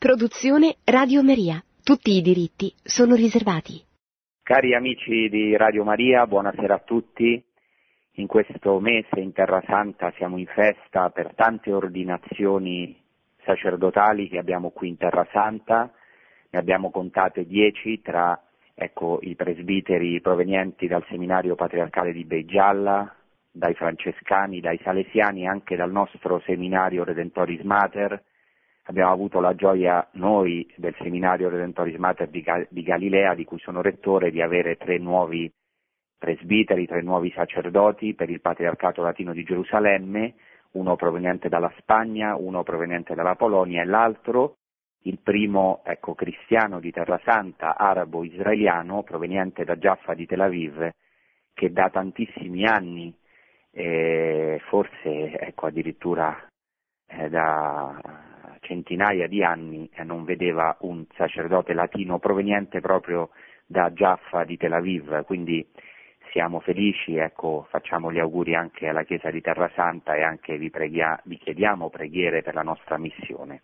Produzione Radio Maria. Tutti i diritti sono riservati. Cari amici di Radio Maria, buonasera a tutti. In questo mese in Terra Santa siamo in festa per tante ordinazioni sacerdotali che abbiamo qui in Terra Santa. Ne abbiamo contate dieci tra ecco, i presbiteri provenienti dal seminario patriarcale di Beigialla, dai francescani, dai salesiani e anche dal nostro seminario Redentoris Mater, abbiamo avuto la gioia noi del seminario Redentoris Mater di, di Galilea, di cui sono rettore, di avere tre nuovi presbiteri, tre nuovi sacerdoti per il Patriarcato Latino di Gerusalemme, uno proveniente dalla Spagna, uno proveniente dalla Polonia e l'altro, il primo ecco, cristiano di Terra Santa, arabo-israeliano, proveniente da Jaffa di Tel Aviv, che da tantissimi anni, eh, forse ecco, addirittura eh, da centinaia di anni eh, non vedeva un sacerdote latino proveniente proprio da Jaffa di Tel Aviv, quindi siamo felici, ecco, facciamo gli auguri anche alla Chiesa di Terra Santa e anche vi, preghia, vi chiediamo preghiere per la nostra missione.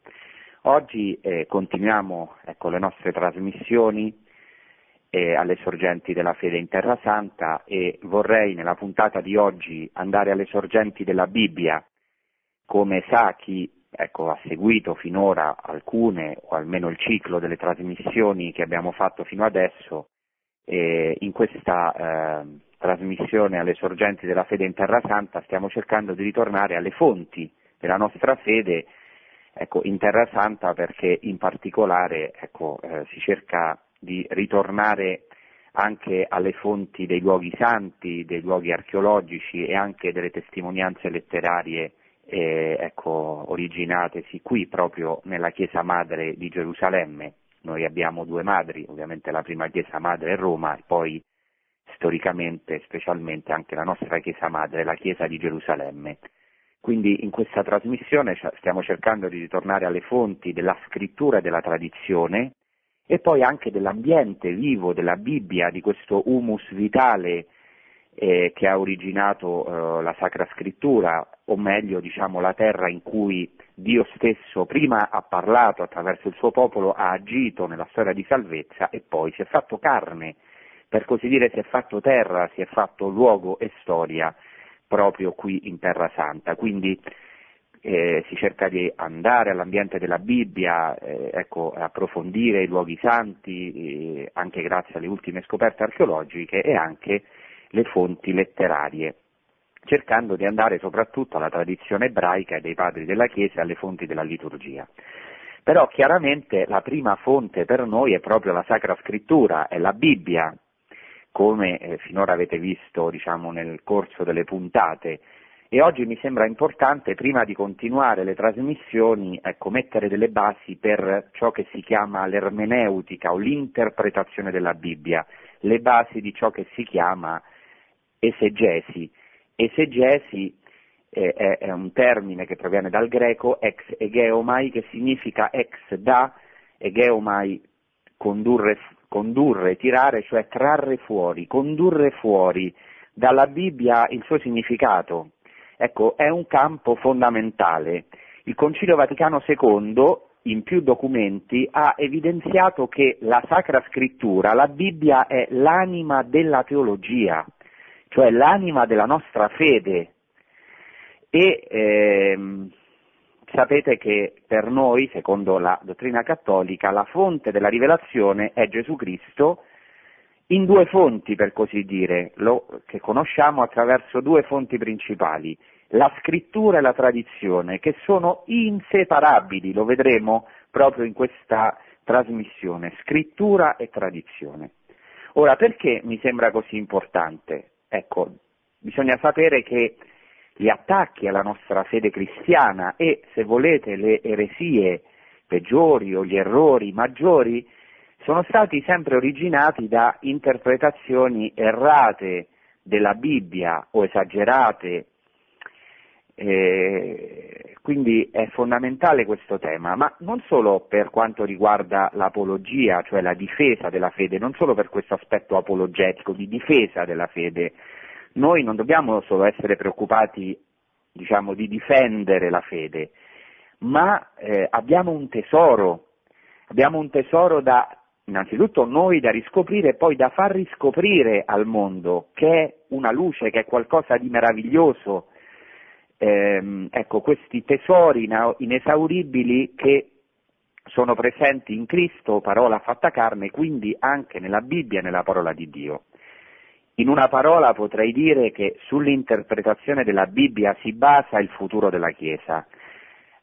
Oggi eh, continuiamo ecco, le nostre trasmissioni eh, alle sorgenti della fede in Terra Santa e vorrei nella puntata di oggi andare alle sorgenti della Bibbia, come sa chi ecco, ha seguito finora alcune o almeno il ciclo delle trasmissioni che abbiamo fatto fino adesso, eh, in questa eh, trasmissione alle sorgenti della fede in Terra Santa stiamo cercando di ritornare alle fonti della nostra fede ecco, in Terra Santa perché in particolare ecco, eh, si cerca di ritornare anche alle fonti dei luoghi santi, dei luoghi archeologici e anche delle testimonianze letterarie eh, ecco, originatesi qui proprio nella Chiesa Madre di Gerusalemme. Noi abbiamo due madri, ovviamente la prima Chiesa Madre è Roma e poi storicamente, specialmente anche la nostra Chiesa Madre, la Chiesa di Gerusalemme. Quindi in questa trasmissione stiamo cercando di ritornare alle fonti della scrittura e della tradizione e poi anche dell'ambiente vivo della Bibbia, di questo humus vitale eh, che ha originato eh, la Sacra Scrittura, o meglio diciamo la terra in cui Dio stesso prima ha parlato attraverso il suo popolo, ha agito nella storia di salvezza e poi si è fatto carne, per così dire si è fatto terra, si è fatto luogo e storia proprio qui in Terra Santa. Quindi eh, si cerca di andare all'ambiente della Bibbia, eh, ecco, approfondire i luoghi santi, eh, anche grazie alle ultime scoperte archeologiche e anche le fonti letterarie, cercando di andare soprattutto alla tradizione ebraica dei padri della Chiesa e alle fonti della liturgia. Però chiaramente la prima fonte per noi è proprio la Sacra Scrittura, è la Bibbia, come eh, finora avete visto diciamo, nel corso delle puntate. E oggi mi sembra importante, prima di continuare le trasmissioni, ecco, mettere delle basi per ciò che si chiama l'ermeneutica o l'interpretazione della Bibbia, le basi di ciò che si chiama esegesi. Esegesi eh, è, è, un termine che proviene dal greco ex egeomai che significa ex da, egeomai condurre, condurre, tirare, cioè trarre fuori, condurre fuori dalla Bibbia il suo significato. Ecco, è un campo fondamentale. Il Concilio Vaticano II in più documenti ha evidenziato che la Sacra Scrittura, la Bibbia è l'anima della teologia cioè l'anima della nostra fede. E ehm, sapete che per noi, secondo la dottrina cattolica, la fonte della rivelazione è Gesù Cristo in due fonti, per così dire, lo, che conosciamo attraverso due fonti principali, la scrittura e la tradizione, che sono inseparabili, lo vedremo proprio in questa trasmissione, scrittura e tradizione. Ora, perché mi sembra così importante? Ecco, bisogna sapere che gli attacchi alla nostra fede cristiana e, se volete, le eresie peggiori o gli errori maggiori sono stati sempre originati da interpretazioni errate della Bibbia o esagerate. Eh, quindi è fondamentale questo tema, ma non solo per quanto riguarda l'apologia, cioè la difesa della fede, non solo per questo aspetto apologetico di difesa della fede. Noi non dobbiamo solo essere preoccupati, diciamo, di difendere la fede, ma eh, abbiamo un tesoro Abbiamo un tesoro da, innanzitutto noi da riscoprire e poi da far riscoprire al mondo che è una luce, che è qualcosa di meraviglioso. Eh, ecco, questi tesori inesauribili che sono presenti in Cristo, parola fatta carne, quindi anche nella Bibbia e nella parola di Dio. In una parola potrei dire che sull'interpretazione della Bibbia si basa il futuro della Chiesa.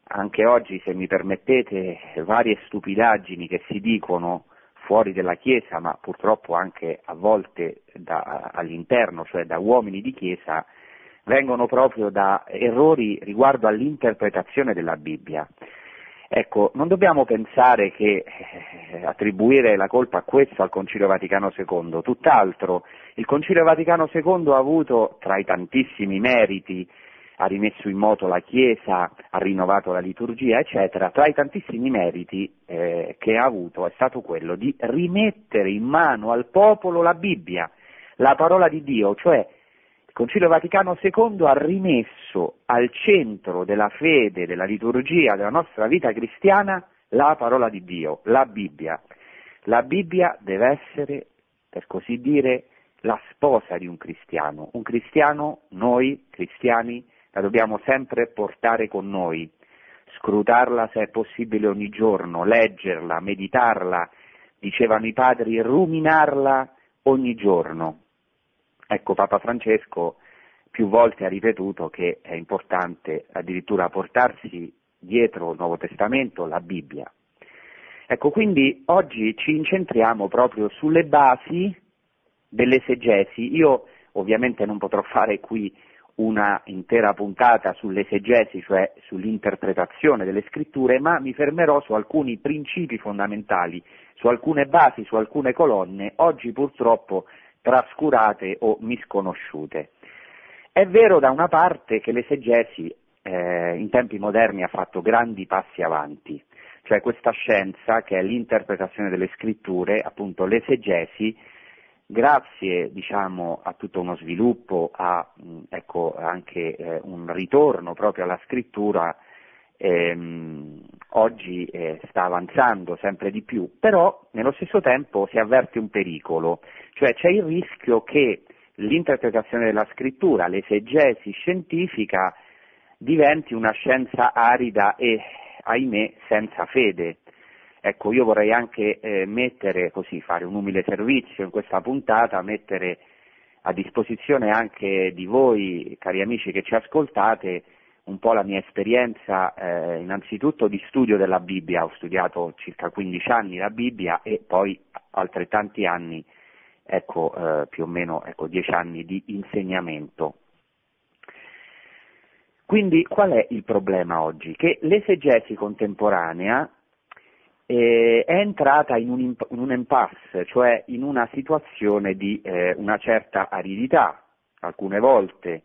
Anche oggi, se mi permettete, varie stupidaggini che si dicono fuori dalla Chiesa, ma purtroppo anche a volte da, all'interno, cioè da uomini di Chiesa, vengono proprio da errori riguardo all'interpretazione della Bibbia. Ecco, non dobbiamo pensare che eh, attribuire la colpa a questo al Concilio Vaticano II, tutt'altro, il Concilio Vaticano II ha avuto tra i tantissimi meriti, ha rimesso in moto la Chiesa, ha rinnovato la liturgia, eccetera, tra i tantissimi meriti eh, che ha avuto è stato quello di rimettere in mano al popolo la Bibbia, la parola di Dio, cioè il Concilio Vaticano II ha rimesso al centro della fede, della liturgia, della nostra vita cristiana la parola di Dio, la Bibbia. La Bibbia deve essere, per così dire, la sposa di un cristiano. Un cristiano, noi cristiani, la dobbiamo sempre portare con noi, scrutarla se è possibile ogni giorno, leggerla, meditarla, dicevano i padri, ruminarla ogni giorno. Ecco, Papa Francesco più volte ha ripetuto che è importante addirittura portarsi dietro il Nuovo Testamento la Bibbia. Ecco, quindi oggi ci incentriamo proprio sulle basi dell'esegesi. Io ovviamente non potrò fare qui una intera puntata sull'esegesi, cioè sull'interpretazione delle scritture, ma mi fermerò su alcuni principi fondamentali, su alcune basi, su alcune colonne, oggi purtroppo trascurate o misconosciute. È vero da una parte che l'esegesi eh, in tempi moderni ha fatto grandi passi avanti, cioè questa scienza che è l'interpretazione delle scritture, appunto l'esegesi, grazie diciamo, a tutto uno sviluppo, a ecco, anche eh, un ritorno proprio alla scrittura, ehm, oggi eh, sta avanzando sempre di più, però nello stesso tempo si avverte un pericolo, cioè c'è il rischio che l'interpretazione della scrittura, l'esegesi scientifica, diventi una scienza arida e, ahimè, senza fede. Ecco, io vorrei anche eh, mettere, così, fare un umile servizio in questa puntata, mettere a disposizione anche di voi, cari amici che ci ascoltate, un po' la mia esperienza eh, innanzitutto di studio della Bibbia, ho studiato circa 15 anni la Bibbia e poi altrettanti anni, ecco eh, più o meno ecco, 10 anni di insegnamento. Quindi qual è il problema oggi? Che l'esegesi contemporanea eh, è entrata in un, in un, impasse, cioè in una situazione di eh, una certa aridità, alcune volte,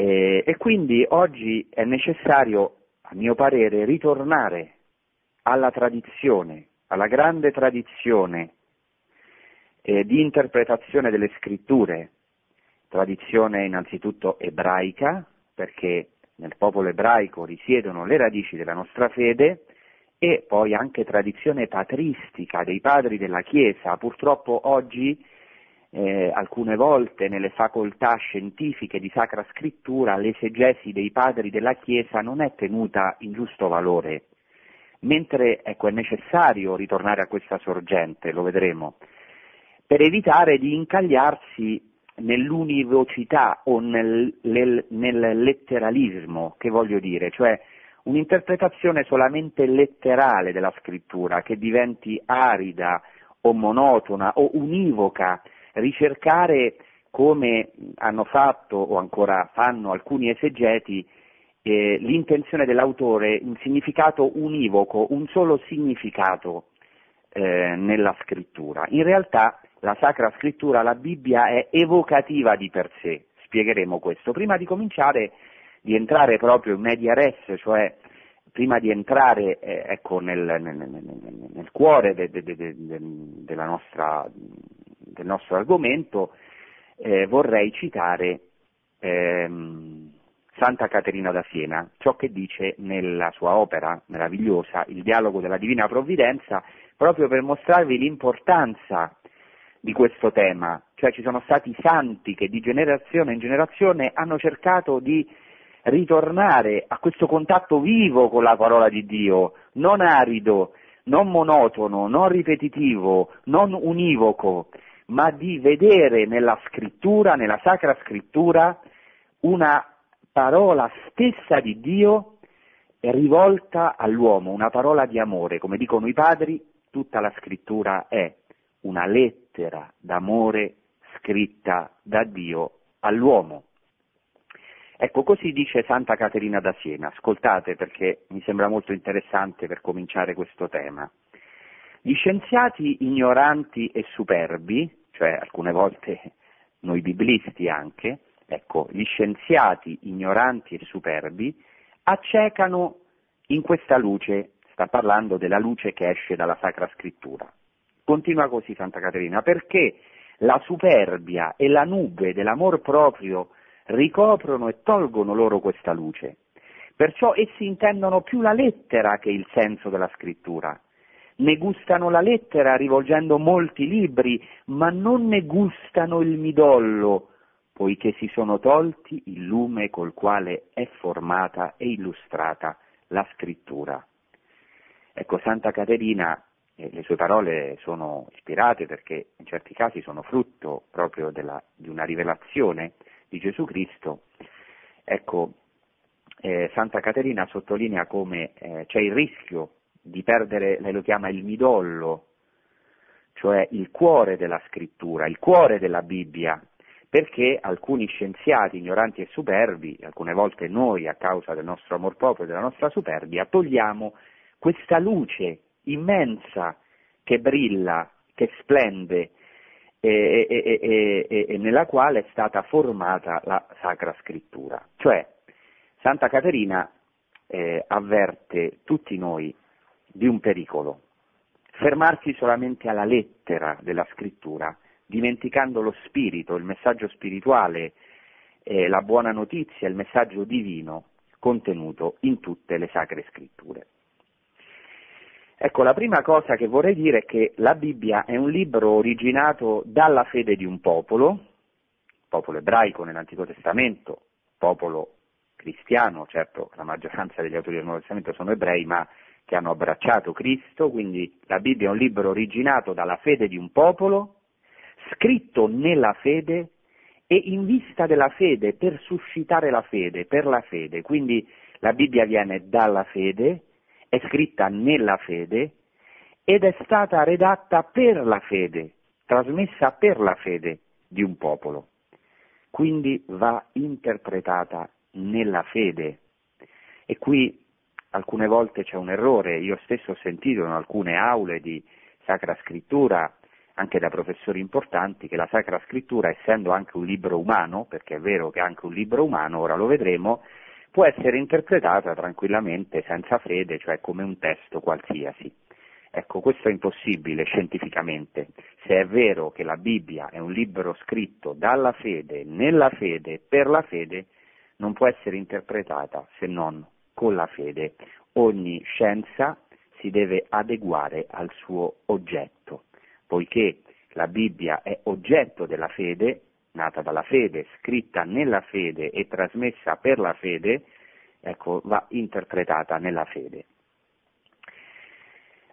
eh, e quindi oggi è necessario, a mio parere, ritornare alla tradizione, alla grande tradizione eh, di interpretazione delle scritture, tradizione innanzitutto ebraica, perché nel popolo ebraico risiedono le radici della nostra fede, e poi anche tradizione patristica dei padri della Chiesa. Purtroppo oggi eh, alcune volte nelle facoltà scientifiche di Sacra Scrittura l'esegesi dei padri della Chiesa non è tenuta in giusto valore, mentre ecco, è necessario ritornare a questa sorgente, lo vedremo, per evitare di incagliarsi nell'univocità o nel, nel, nel letteralismo, che voglio dire, cioè un'interpretazione solamente letterale della scrittura che diventi arida o monotona o univoca ricercare come hanno fatto o ancora fanno alcuni esegeti eh, l'intenzione dell'autore in significato univoco, un solo significato eh, nella scrittura. In realtà la Sacra Scrittura, la Bibbia è evocativa di per sé, spiegheremo questo. Prima di cominciare, di entrare proprio in media res, cioè prima di entrare eh, ecco, nel, nel, nel, nel, cuore de, de, de, nostra, del nostro argomento, eh, vorrei citare ehm, Santa Caterina da Siena, ciò che dice nella sua opera meravigliosa, Il dialogo della Divina Provvidenza, proprio per mostrarvi l'importanza di questo tema, cioè ci sono stati santi che di generazione in generazione hanno cercato di ritornare a questo contatto vivo con la parola di Dio, non arido, non monotono, non ripetitivo, non univoco, ma di vedere nella scrittura, nella sacra scrittura, una parola stessa di Dio rivolta all'uomo, una parola di amore. Come dicono i padri, tutta la scrittura è una lettera d'amore scritta da Dio all'uomo. Ecco, così dice Santa Caterina da Siena. Ascoltate perché mi sembra molto interessante per cominciare questo tema. Gli scienziati ignoranti e superbi, cioè alcune volte noi biblisti anche, Ecco, gli scienziati ignoranti e superbi accecano in questa luce, sta parlando della luce che esce dalla Sacra Scrittura. Continua così Santa Caterina, perché la superbia e la nube dell'amor proprio ricoprono e tolgono loro questa luce. Perciò essi intendono più la lettera che il senso della scrittura. Ne gustano la lettera rivolgendo molti libri, ma non ne gustano il midollo, poiché si sono tolti il lume col quale è formata e illustrata la scrittura. Ecco, Santa Caterina, eh, le sue parole sono ispirate perché in certi casi sono frutto proprio della, di una rivelazione di Gesù Cristo. Ecco, eh, Santa Caterina sottolinea come eh, c'è il rischio di perdere, lei lo chiama il midollo, cioè il cuore della scrittura, il cuore della Bibbia, perché alcuni scienziati ignoranti e superbi, alcune volte noi a causa del nostro amor proprio e della nostra superbia, togliamo questa luce immensa che brilla, che splende e, e, e, e, nella quale è stata formata la Sacra Scrittura. Cioè, Santa Caterina eh, avverte tutti noi di un pericolo, fermarsi solamente alla lettera della Scrittura dimenticando lo spirito, il messaggio spirituale, eh, la buona notizia, il messaggio divino contenuto in tutte le sacre scritture. Ecco, la prima cosa che vorrei dire è che la Bibbia è un libro originato dalla fede di un popolo, popolo ebraico nell'Antico Testamento, popolo cristiano, certo la maggioranza degli autori del Nuovo Testamento sono ebrei, ma che hanno abbracciato Cristo, quindi la Bibbia è un libro originato dalla fede di un popolo, scritto nella fede e in vista della fede, per suscitare la fede, per la fede. Quindi la Bibbia viene dalla fede, è scritta nella fede ed è stata redatta per la fede, trasmessa per la fede di un popolo. Quindi va interpretata nella fede. E qui alcune volte c'è un errore, io stesso ho sentito in alcune aule di Sacra Scrittura anche da professori importanti che la Sacra Scrittura, essendo anche un libro umano, perché è vero che è anche un libro umano, ora lo vedremo, può essere interpretata tranquillamente senza fede, cioè come un testo qualsiasi. Ecco, questo è impossibile scientificamente. Se è vero che la Bibbia è un libro scritto dalla fede, nella fede, per la fede, non può essere interpretata se non con la fede. Ogni scienza si deve adeguare al suo oggetto poiché la Bibbia è oggetto della fede, nata dalla fede, scritta nella fede e trasmessa per la fede, ecco, va interpretata nella fede.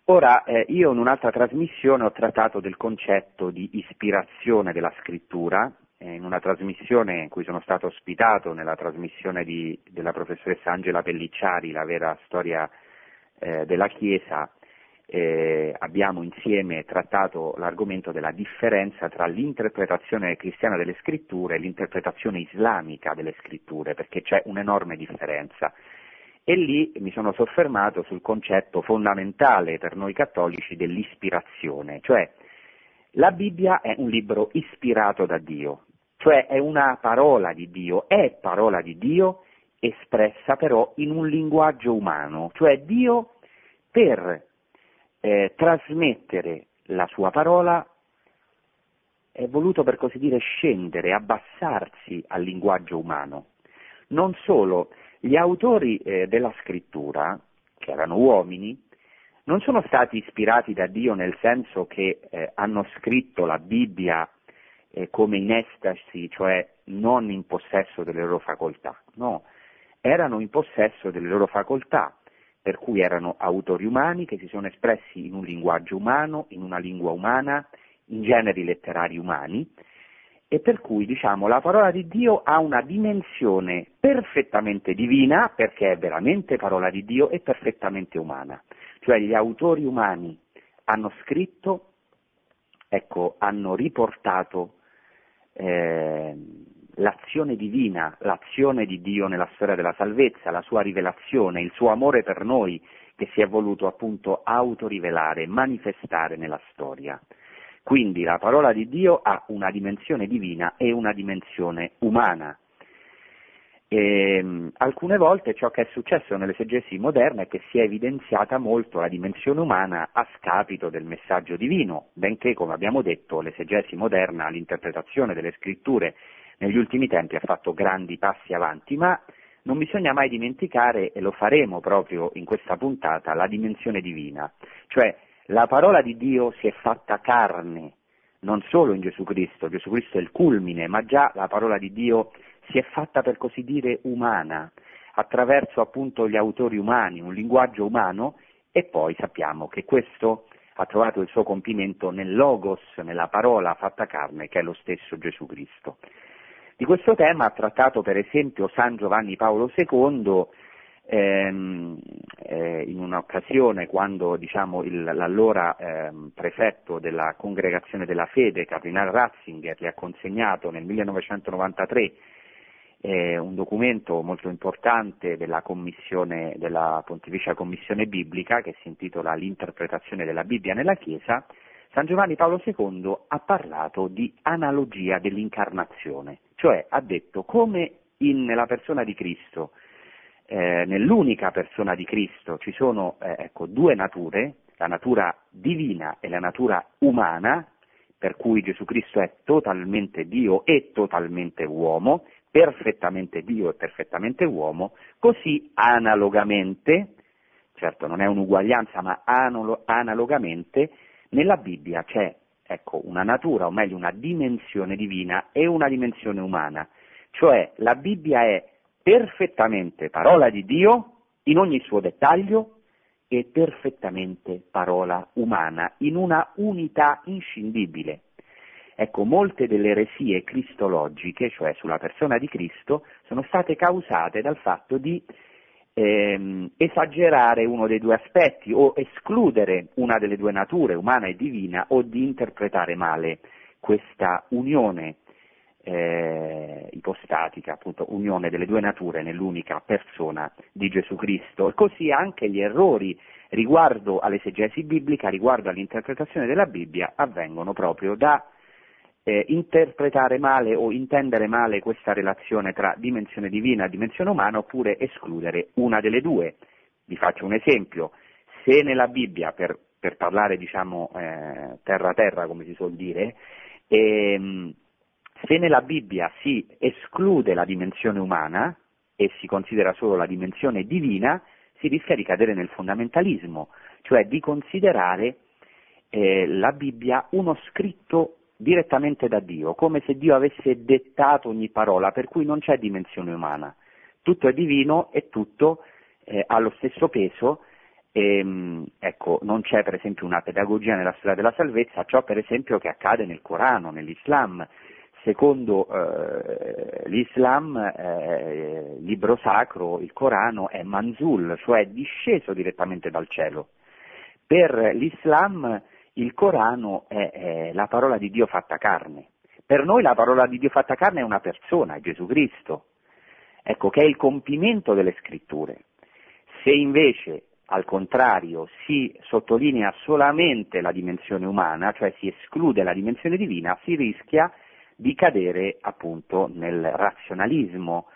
Ora, eh, io in un'altra trasmissione ho trattato del concetto di ispirazione della scrittura, in una trasmissione in cui sono stato ospitato, nella trasmissione di, della professoressa Angela Pellicciari, La vera storia eh, della Chiesa, eh, abbiamo insieme trattato l'argomento della differenza tra l'interpretazione cristiana delle scritture e l'interpretazione islamica delle scritture, perché c'è un'enorme differenza. E lì mi sono soffermato sul concetto fondamentale per noi cattolici dell'ispirazione, cioè la Bibbia è un libro ispirato da Dio, cioè è una parola di Dio, è parola di Dio espressa però in un linguaggio umano, cioè Dio per eh, trasmettere la sua parola è voluto per così dire scendere, abbassarsi al linguaggio umano. Non solo, gli autori eh, della scrittura, che erano uomini, non sono stati ispirati da Dio nel senso che eh, hanno scritto la Bibbia eh, come in estasi, cioè non in possesso delle loro facoltà, no, erano in possesso delle loro facoltà, per cui erano autori umani che si sono espressi in un linguaggio umano, in una lingua umana, in generi letterari umani, e per cui diciamo la parola di Dio ha una dimensione perfettamente divina perché è veramente parola di Dio e perfettamente umana. Cioè gli autori umani hanno scritto, ecco, hanno riportato eh, l'azione divina, l'azione di Dio nella storia della salvezza, la sua rivelazione, il suo amore per noi che si è voluto appunto autorivelare, manifestare nella storia. Quindi la parola di Dio ha una dimensione divina e una dimensione umana. E, ehm, alcune volte ciò che è successo nell'esegesi moderna è che si è evidenziata molto la dimensione umana a scapito del messaggio divino, benché, come abbiamo detto, l'esegesi moderna, l'interpretazione delle scritture negli ultimi tempi ha fatto grandi passi avanti, ma non bisogna mai dimenticare, e lo faremo proprio in questa puntata, la dimensione divina, cioè la parola di Dio si è fatta carne, non solo in Gesù Cristo, Gesù Cristo è il culmine, ma già la parola di Dio si è fatta per così dire umana, attraverso appunto gli autori umani, un linguaggio umano, e poi sappiamo che questo ha trovato il suo compimento nel logos, nella parola fatta carne, che è lo stesso Gesù Cristo. Di questo tema ha trattato per esempio San Giovanni Paolo II ehm, eh, in un'occasione quando diciamo, il, l'allora ehm, prefetto della Congregazione della Fede, Cardinale Ratzinger, gli ha consegnato nel 1993 eh, un documento molto importante della, della Pontificia Commissione Biblica che si intitola L'interpretazione della Bibbia nella Chiesa, San Giovanni Paolo II ha parlato di analogia dell'incarnazione, cioè ha detto come in, nella persona di Cristo, eh, nell'unica persona di Cristo ci sono eh, ecco, due nature, la natura divina e la natura umana, per cui Gesù Cristo è totalmente Dio e totalmente uomo, perfettamente Dio e perfettamente uomo, così analogamente, certo non è un'uguaglianza, ma analogamente nella Bibbia c'è ecco, una natura, o meglio una dimensione divina e una dimensione umana, cioè la Bibbia è perfettamente parola di Dio in ogni suo dettaglio e perfettamente parola umana, in una unità inscindibile. Ecco, molte delle eresie cristologiche, cioè sulla persona di Cristo, sono state causate dal fatto di ehm, esagerare uno dei due aspetti o escludere una delle due nature, umana e divina, o di interpretare male questa unione eh, ipostatica, appunto unione delle due nature nell'unica persona di Gesù Cristo. E così anche gli errori riguardo all'esegesi biblica, riguardo all'interpretazione della Bibbia, avvengono proprio da eh, interpretare male o intendere male questa relazione tra dimensione divina e dimensione umana oppure escludere una delle due. Vi faccio un esempio, se nella Bibbia, per, per parlare diciamo eh, terra a terra come si suol dire, ehm, se nella Bibbia si esclude la dimensione umana e si considera solo la dimensione divina, si rischia di cadere nel fondamentalismo, cioè di considerare eh, la Bibbia uno scritto direttamente da Dio, come se Dio avesse dettato ogni parola, per cui non c'è dimensione umana. Tutto è divino e tutto eh, ha lo stesso peso. E, ehm, ecco, non c'è per esempio una pedagogia nella storia della salvezza, ciò per esempio che accade nel Corano, nell'Islam. Secondo eh, l'Islam, eh, il libro sacro, il Corano, è manzul, cioè disceso direttamente dal cielo. Per l'Islam il Corano è, è la parola di Dio fatta carne. Per noi la parola di Dio fatta carne è una persona, è Gesù Cristo, ecco, che è il compimento delle scritture. Se invece al contrario si sottolinea solamente la dimensione umana, cioè si esclude la dimensione divina, si rischia di cadere appunto nel razionalismo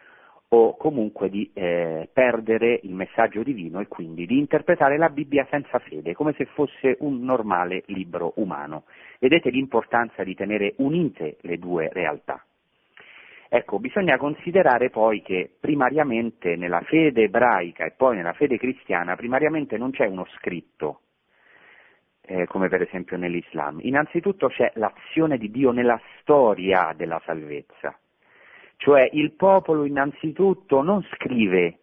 o comunque di eh, perdere il messaggio divino e quindi di interpretare la Bibbia senza fede, come se fosse un normale libro umano. Vedete l'importanza di tenere unite le due realtà. Ecco, bisogna considerare poi che primariamente nella fede ebraica e poi nella fede cristiana, primariamente non c'è uno scritto, eh, come per esempio nell'Islam. Innanzitutto c'è l'azione di Dio nella storia della salvezza. Cioè il popolo innanzitutto non scrive,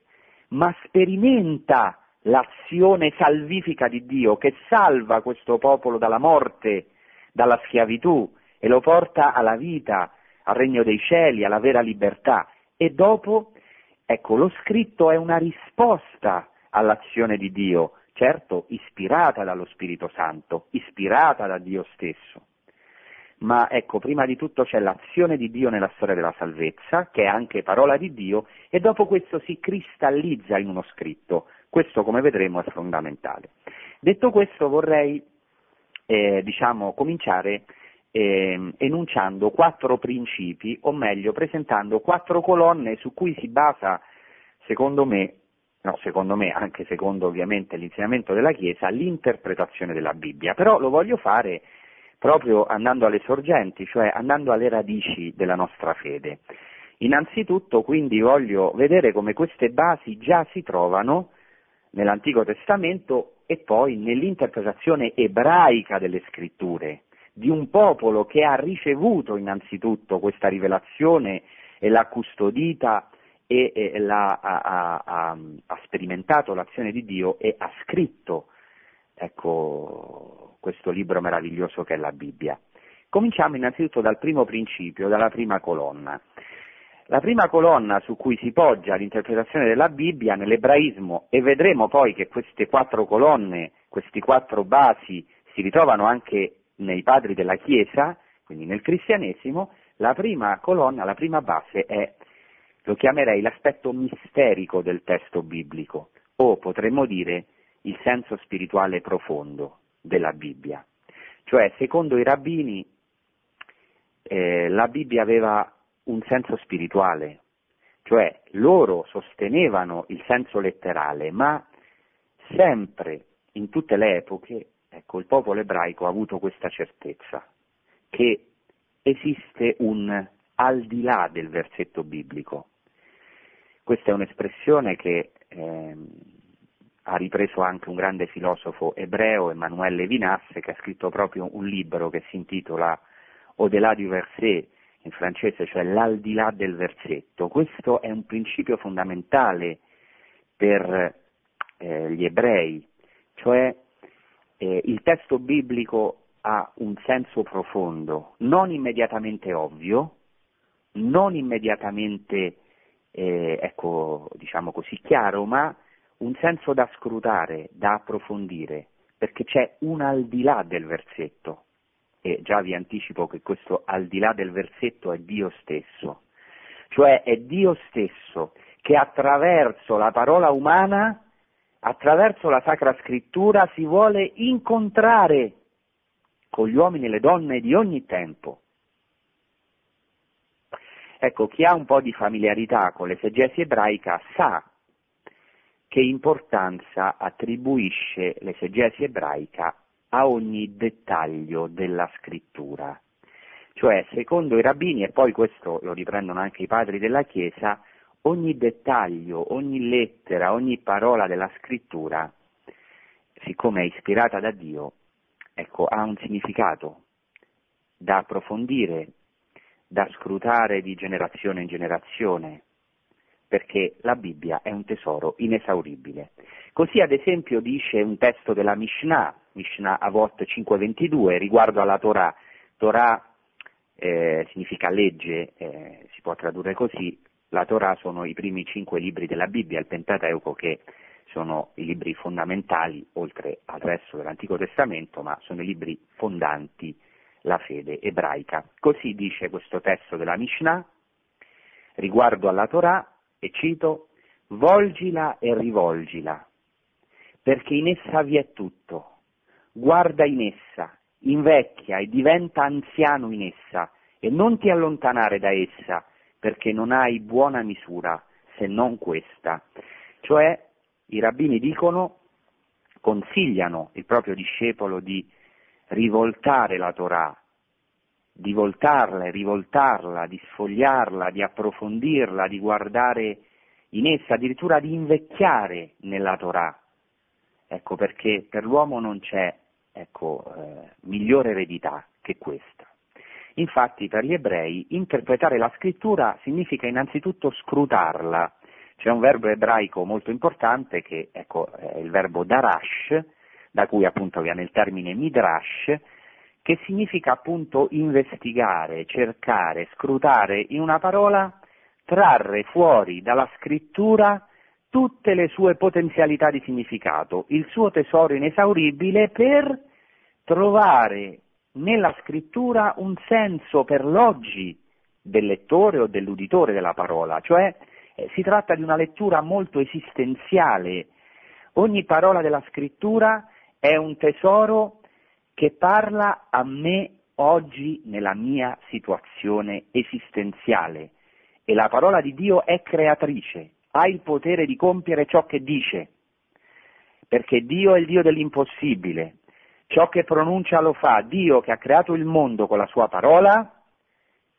ma sperimenta l'azione salvifica di Dio che salva questo popolo dalla morte, dalla schiavitù e lo porta alla vita, al regno dei cieli, alla vera libertà. E dopo, ecco, lo scritto è una risposta all'azione di Dio, certo ispirata dallo Spirito Santo, ispirata da Dio stesso. Ma ecco, prima di tutto c'è l'azione di Dio nella storia della salvezza, che è anche parola di Dio, e dopo questo si cristallizza in uno scritto. Questo, come vedremo, è fondamentale. Detto questo, vorrei, eh, diciamo, cominciare eh, enunciando quattro principi, o meglio, presentando quattro colonne su cui si basa, secondo me, no, secondo me, anche secondo ovviamente l'insegnamento della Chiesa, l'interpretazione della Bibbia. Però lo voglio fare proprio andando alle sorgenti, cioè andando alle radici della nostra fede. Innanzitutto quindi voglio vedere come queste basi già si trovano nell'Antico Testamento e poi nell'interpretazione ebraica delle scritture di un popolo che ha ricevuto innanzitutto questa rivelazione e l'ha custodita e, e l'ha, ha, ha, ha, sperimentato l'azione di Dio e ha scritto ecco, questo libro meraviglioso che è la Bibbia. Cominciamo innanzitutto dal primo principio, dalla prima colonna. La prima colonna su cui si poggia l'interpretazione della Bibbia nell'ebraismo, e vedremo poi che queste quattro colonne, questi quattro basi, si ritrovano anche nei padri della Chiesa, quindi nel cristianesimo, la prima colonna, la prima base è, lo chiamerei l'aspetto misterico del testo biblico, o potremmo dire il senso spirituale profondo della Bibbia. Cioè, secondo i rabbini, eh, la Bibbia aveva un senso spirituale, cioè loro sostenevano il senso letterale, ma sempre, in tutte le epoche, Ecco, il popolo ebraico ha avuto questa certezza, che esiste un al di là del versetto biblico. Questa è un'espressione che eh, ha ripreso anche un grande filosofo ebreo, Emanuele Levinas, che ha scritto proprio un libro che si intitola Au-delà du verset, in francese, cioè l'aldilà del versetto. Questo è un principio fondamentale per eh, gli ebrei, cioè eh, il testo biblico ha un senso profondo, non immediatamente ovvio, non immediatamente, eh, ecco, diciamo così, chiaro, ma un senso da scrutare, da approfondire, perché c'è un al di là del versetto. E già vi anticipo che questo al di là del versetto è Dio stesso, cioè è Dio stesso che attraverso la parola umana attraverso la Sacra Scrittura si vuole incontrare con gli uomini e le donne di ogni tempo. Ecco, chi ha un po' di familiarità con l'esegesi ebraica sa che importanza attribuisce l'esegesi ebraica a ogni dettaglio della scrittura. Cioè, secondo i rabbini, e poi questo lo riprendono anche i padri della Chiesa, ogni dettaglio, ogni lettera, ogni parola della scrittura, siccome è ispirata da Dio, ecco, ha un significato da approfondire, da scrutare di generazione in generazione, perché la Bibbia è un tesoro inesauribile. Così ad esempio dice un testo della Mishnah, Mishnah Avot 5.22, riguardo alla Torah. Torah eh, significa legge, eh, si può tradurre così, la Torah sono i primi cinque libri della Bibbia, il Pentateuco che sono i libri fondamentali, oltre al resto dell'Antico Testamento, ma sono i libri fondanti la fede ebraica. Così dice questo testo della Mishnah riguardo alla Torah, e cito, volgila e rivolgila, perché in essa vi è tutto. Guarda in essa, invecchia e diventa anziano in essa, e non ti allontanare da essa, perché non hai buona misura se non questa. Cioè i rabbini dicono, consigliano il proprio discepolo di rivoltare la Torah di voltarla e rivoltarla, di sfogliarla, di approfondirla, di guardare in essa, addirittura di invecchiare nella Torah. Ecco perché per l'uomo non c'è ecco, eh, migliore eredità che questa. Infatti per gli ebrei interpretare la scrittura significa innanzitutto scrutarla. C'è un verbo ebraico molto importante che ecco, è il verbo darash, da cui appunto viene il termine midrash, che significa appunto investigare, cercare, scrutare, in una parola trarre fuori dalla scrittura tutte le sue potenzialità di significato, il suo tesoro inesauribile per trovare nella scrittura un senso per l'oggi del lettore o dell'uditore della parola, cioè eh, si tratta di una lettura molto esistenziale. Ogni parola della scrittura è un tesoro che parla a me oggi nella mia situazione esistenziale. E la parola di Dio è creatrice, ha il potere di compiere ciò che dice, perché Dio è il Dio dell'impossibile, ciò che pronuncia lo fa, Dio che ha creato il mondo con la sua parola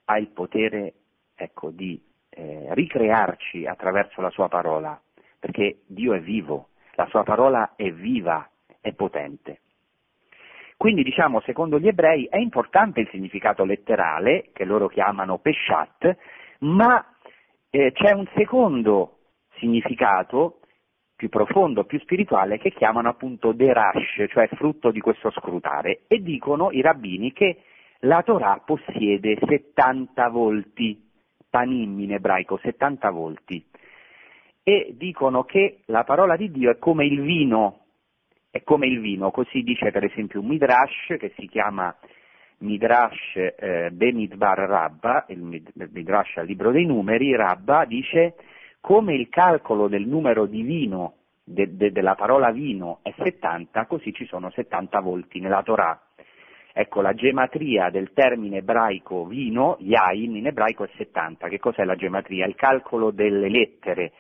ha il potere ecco, di eh, ricrearci attraverso la sua parola, perché Dio è vivo, la sua parola è viva, è potente. Quindi diciamo, secondo gli ebrei è importante il significato letterale, che loro chiamano peshat, ma eh, c'è un secondo significato più profondo, più spirituale, che chiamano appunto derash, cioè frutto di questo scrutare, e dicono i rabbini che la Torah possiede 70 volti, panim in ebraico, 70 volti, e dicono che la parola di Dio è come il vino, è come il vino, così dice per esempio un midrash che si chiama Midrash eh, Bemidbar Rabba, il Midrash al libro dei numeri, Rabba dice come il calcolo del numero divino de, de, della parola vino è 70, così ci sono 70 volti nella Torah. Ecco, la gematria del termine ebraico vino, yain, in ebraico è 70. Che cos'è la gematria? Il calcolo delle lettere.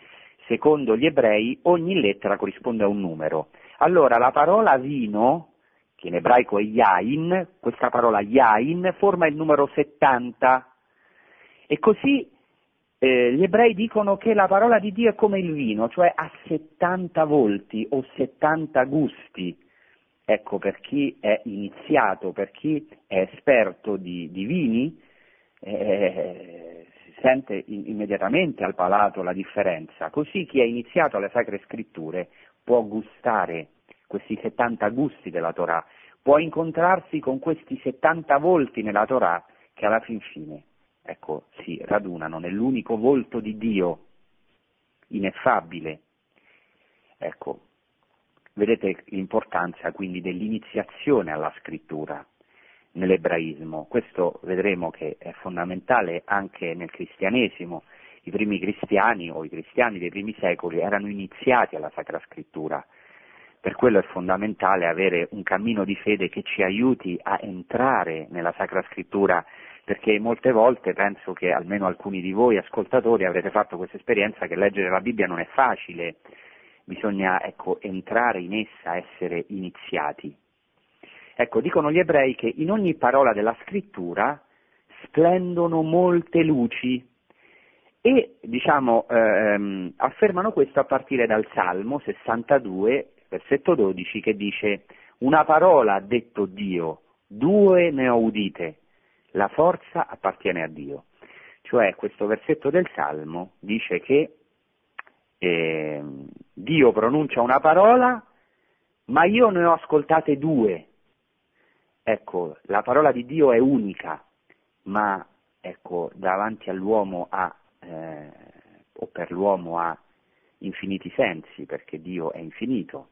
Secondo gli ebrei ogni lettera corrisponde a un numero. Allora la parola vino, che in ebraico è yain, questa parola yain forma il numero 70. E così eh, gli ebrei dicono che la parola di Dio è come il vino, cioè ha 70 volti o 70 gusti. Ecco, per chi è iniziato, per chi è esperto di, di vini, eh, si sente in, immediatamente al palato la differenza. Così chi è iniziato alle Sacre Scritture può gustare questi 70 gusti della Torah, può incontrarsi con questi 70 volti nella Torah che alla fin fine ecco, si radunano nell'unico volto di Dio, ineffabile. Ecco, vedete l'importanza quindi dell'iniziazione alla scrittura nell'ebraismo. Questo vedremo che è fondamentale anche nel cristianesimo. I primi cristiani o i cristiani dei primi secoli erano iniziati alla Sacra Scrittura. Per quello è fondamentale avere un cammino di fede che ci aiuti a entrare nella Sacra Scrittura perché molte volte penso che almeno alcuni di voi ascoltatori avrete fatto questa esperienza che leggere la Bibbia non è facile, bisogna ecco, entrare in essa, essere iniziati. Ecco, dicono gli ebrei che in ogni parola della scrittura splendono molte luci e diciamo, ehm, affermano questo a partire dal Salmo 62, versetto 12, che dice una parola ha detto Dio, due ne ho udite, la forza appartiene a Dio. Cioè questo versetto del Salmo dice che eh, Dio pronuncia una parola, ma io ne ho ascoltate due. Ecco, la parola di Dio è unica, ma ecco, davanti all'uomo ha, eh, o per l'uomo ha infiniti sensi, perché Dio è infinito.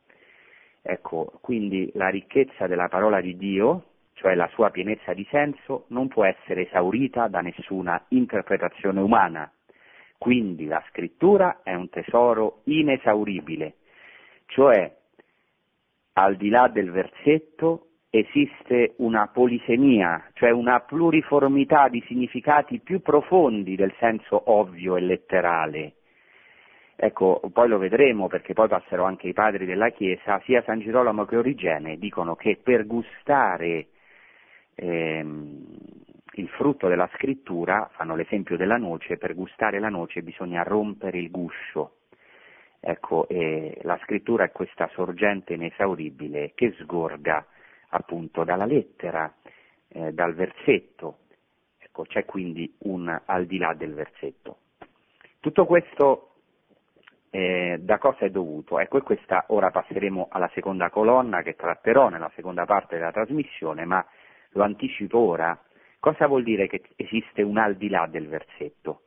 Ecco, quindi la ricchezza della parola di Dio cioè la sua pienezza di senso, non può essere esaurita da nessuna interpretazione umana. Quindi la scrittura è un tesoro inesauribile, cioè al di là del versetto esiste una polisemia, cioè una pluriformità di significati più profondi del senso ovvio e letterale. Ecco, poi lo vedremo perché poi passerò anche i padri della Chiesa, sia San Girolamo che Origene dicono che per gustare ehm, il frutto della scrittura, fanno l'esempio della noce, per gustare la noce bisogna rompere il guscio. Ecco, la scrittura è questa sorgente inesauribile che sgorga appunto dalla lettera, eh, dal versetto. Ecco, c'è quindi un al di là del versetto. Tutto questo eh, da cosa è dovuto? Ecco, e questa ora passeremo alla seconda colonna che tratterò nella seconda parte della trasmissione, ma lo anticipo ora. Cosa vuol dire che esiste un al di là del versetto?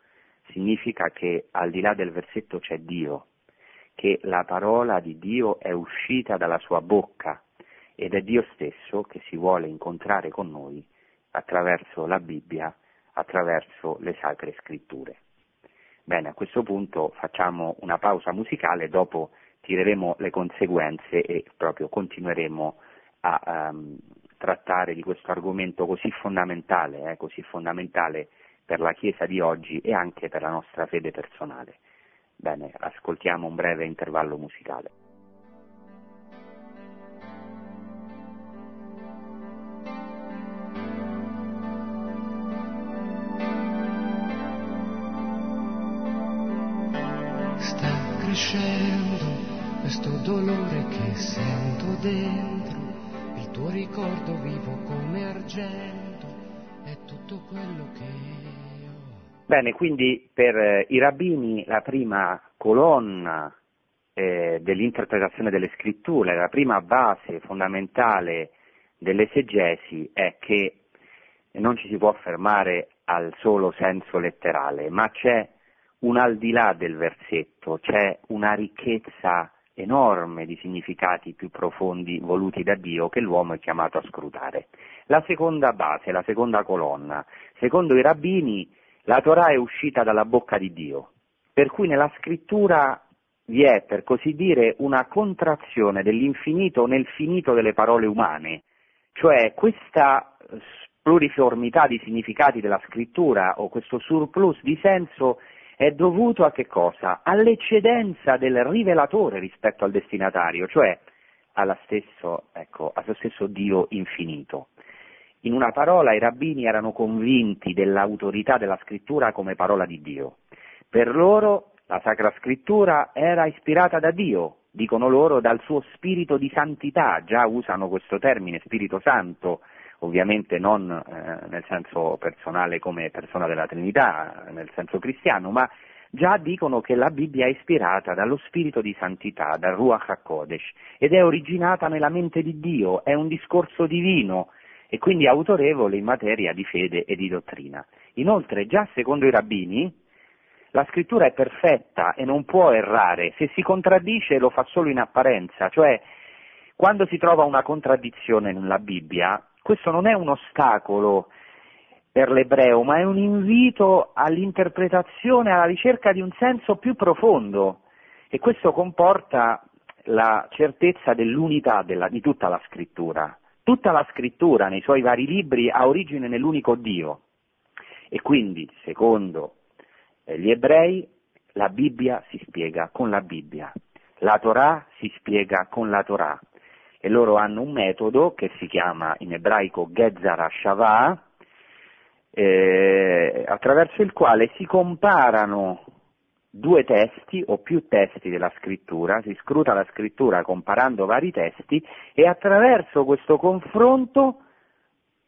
Significa che al di là del versetto c'è Dio, che la parola di Dio è uscita dalla sua bocca ed è Dio stesso che si vuole incontrare con noi attraverso la Bibbia, attraverso le sacre scritture. Bene, a questo punto facciamo una pausa musicale, dopo tireremo le conseguenze e proprio continueremo a um, trattare di questo argomento così fondamentale, eh, così fondamentale per la Chiesa di oggi e anche per la nostra fede personale. Bene, ascoltiamo un breve intervallo musicale. Bene, quindi per eh, i rabbini la prima colonna eh, dell'interpretazione delle scritture, la prima base fondamentale dell'esegesi è che non ci si può fermare al solo senso letterale, ma c'è un al di là del versetto, c'è una ricchezza enorme di significati più profondi voluti da Dio che l'uomo è chiamato a scrutare. La seconda base, la seconda colonna, secondo i rabbini la Torah è uscita dalla bocca di Dio, per cui nella scrittura vi è, per così dire, una contrazione dell'infinito nel finito delle parole umane, cioè questa pluriformità di significati della scrittura o questo surplus di senso è dovuto a che cosa? All'eccedenza del rivelatore rispetto al destinatario, cioè stesso, ecco, allo stesso Dio infinito. In una parola i rabbini erano convinti dell'autorità della scrittura come parola di Dio. Per loro la Sacra Scrittura era ispirata da Dio, dicono loro dal suo spirito di santità, già usano questo termine, Spirito Santo, ovviamente non eh, nel senso personale come persona della Trinità, nel senso cristiano, ma già dicono che la Bibbia è ispirata dallo spirito di santità, dal Ruach HaKodesh, ed è originata nella mente di Dio, è un discorso divino e quindi autorevole in materia di fede e di dottrina. Inoltre, già secondo i rabbini, la scrittura è perfetta e non può errare, se si contraddice lo fa solo in apparenza, cioè quando si trova una contraddizione nella Bibbia, questo non è un ostacolo per l'ebreo, ma è un invito all'interpretazione, alla ricerca di un senso più profondo e questo comporta la certezza dell'unità della, di tutta la scrittura. Tutta la scrittura nei suoi vari libri ha origine nell'unico Dio. E quindi, secondo eh, gli ebrei, la Bibbia si spiega con la Bibbia, la Torah si spiega con la Torah. E loro hanno un metodo che si chiama in ebraico Gezzara Shavah, eh, attraverso il quale si comparano due testi o più testi della scrittura, si scruta la scrittura comparando vari testi e attraverso questo confronto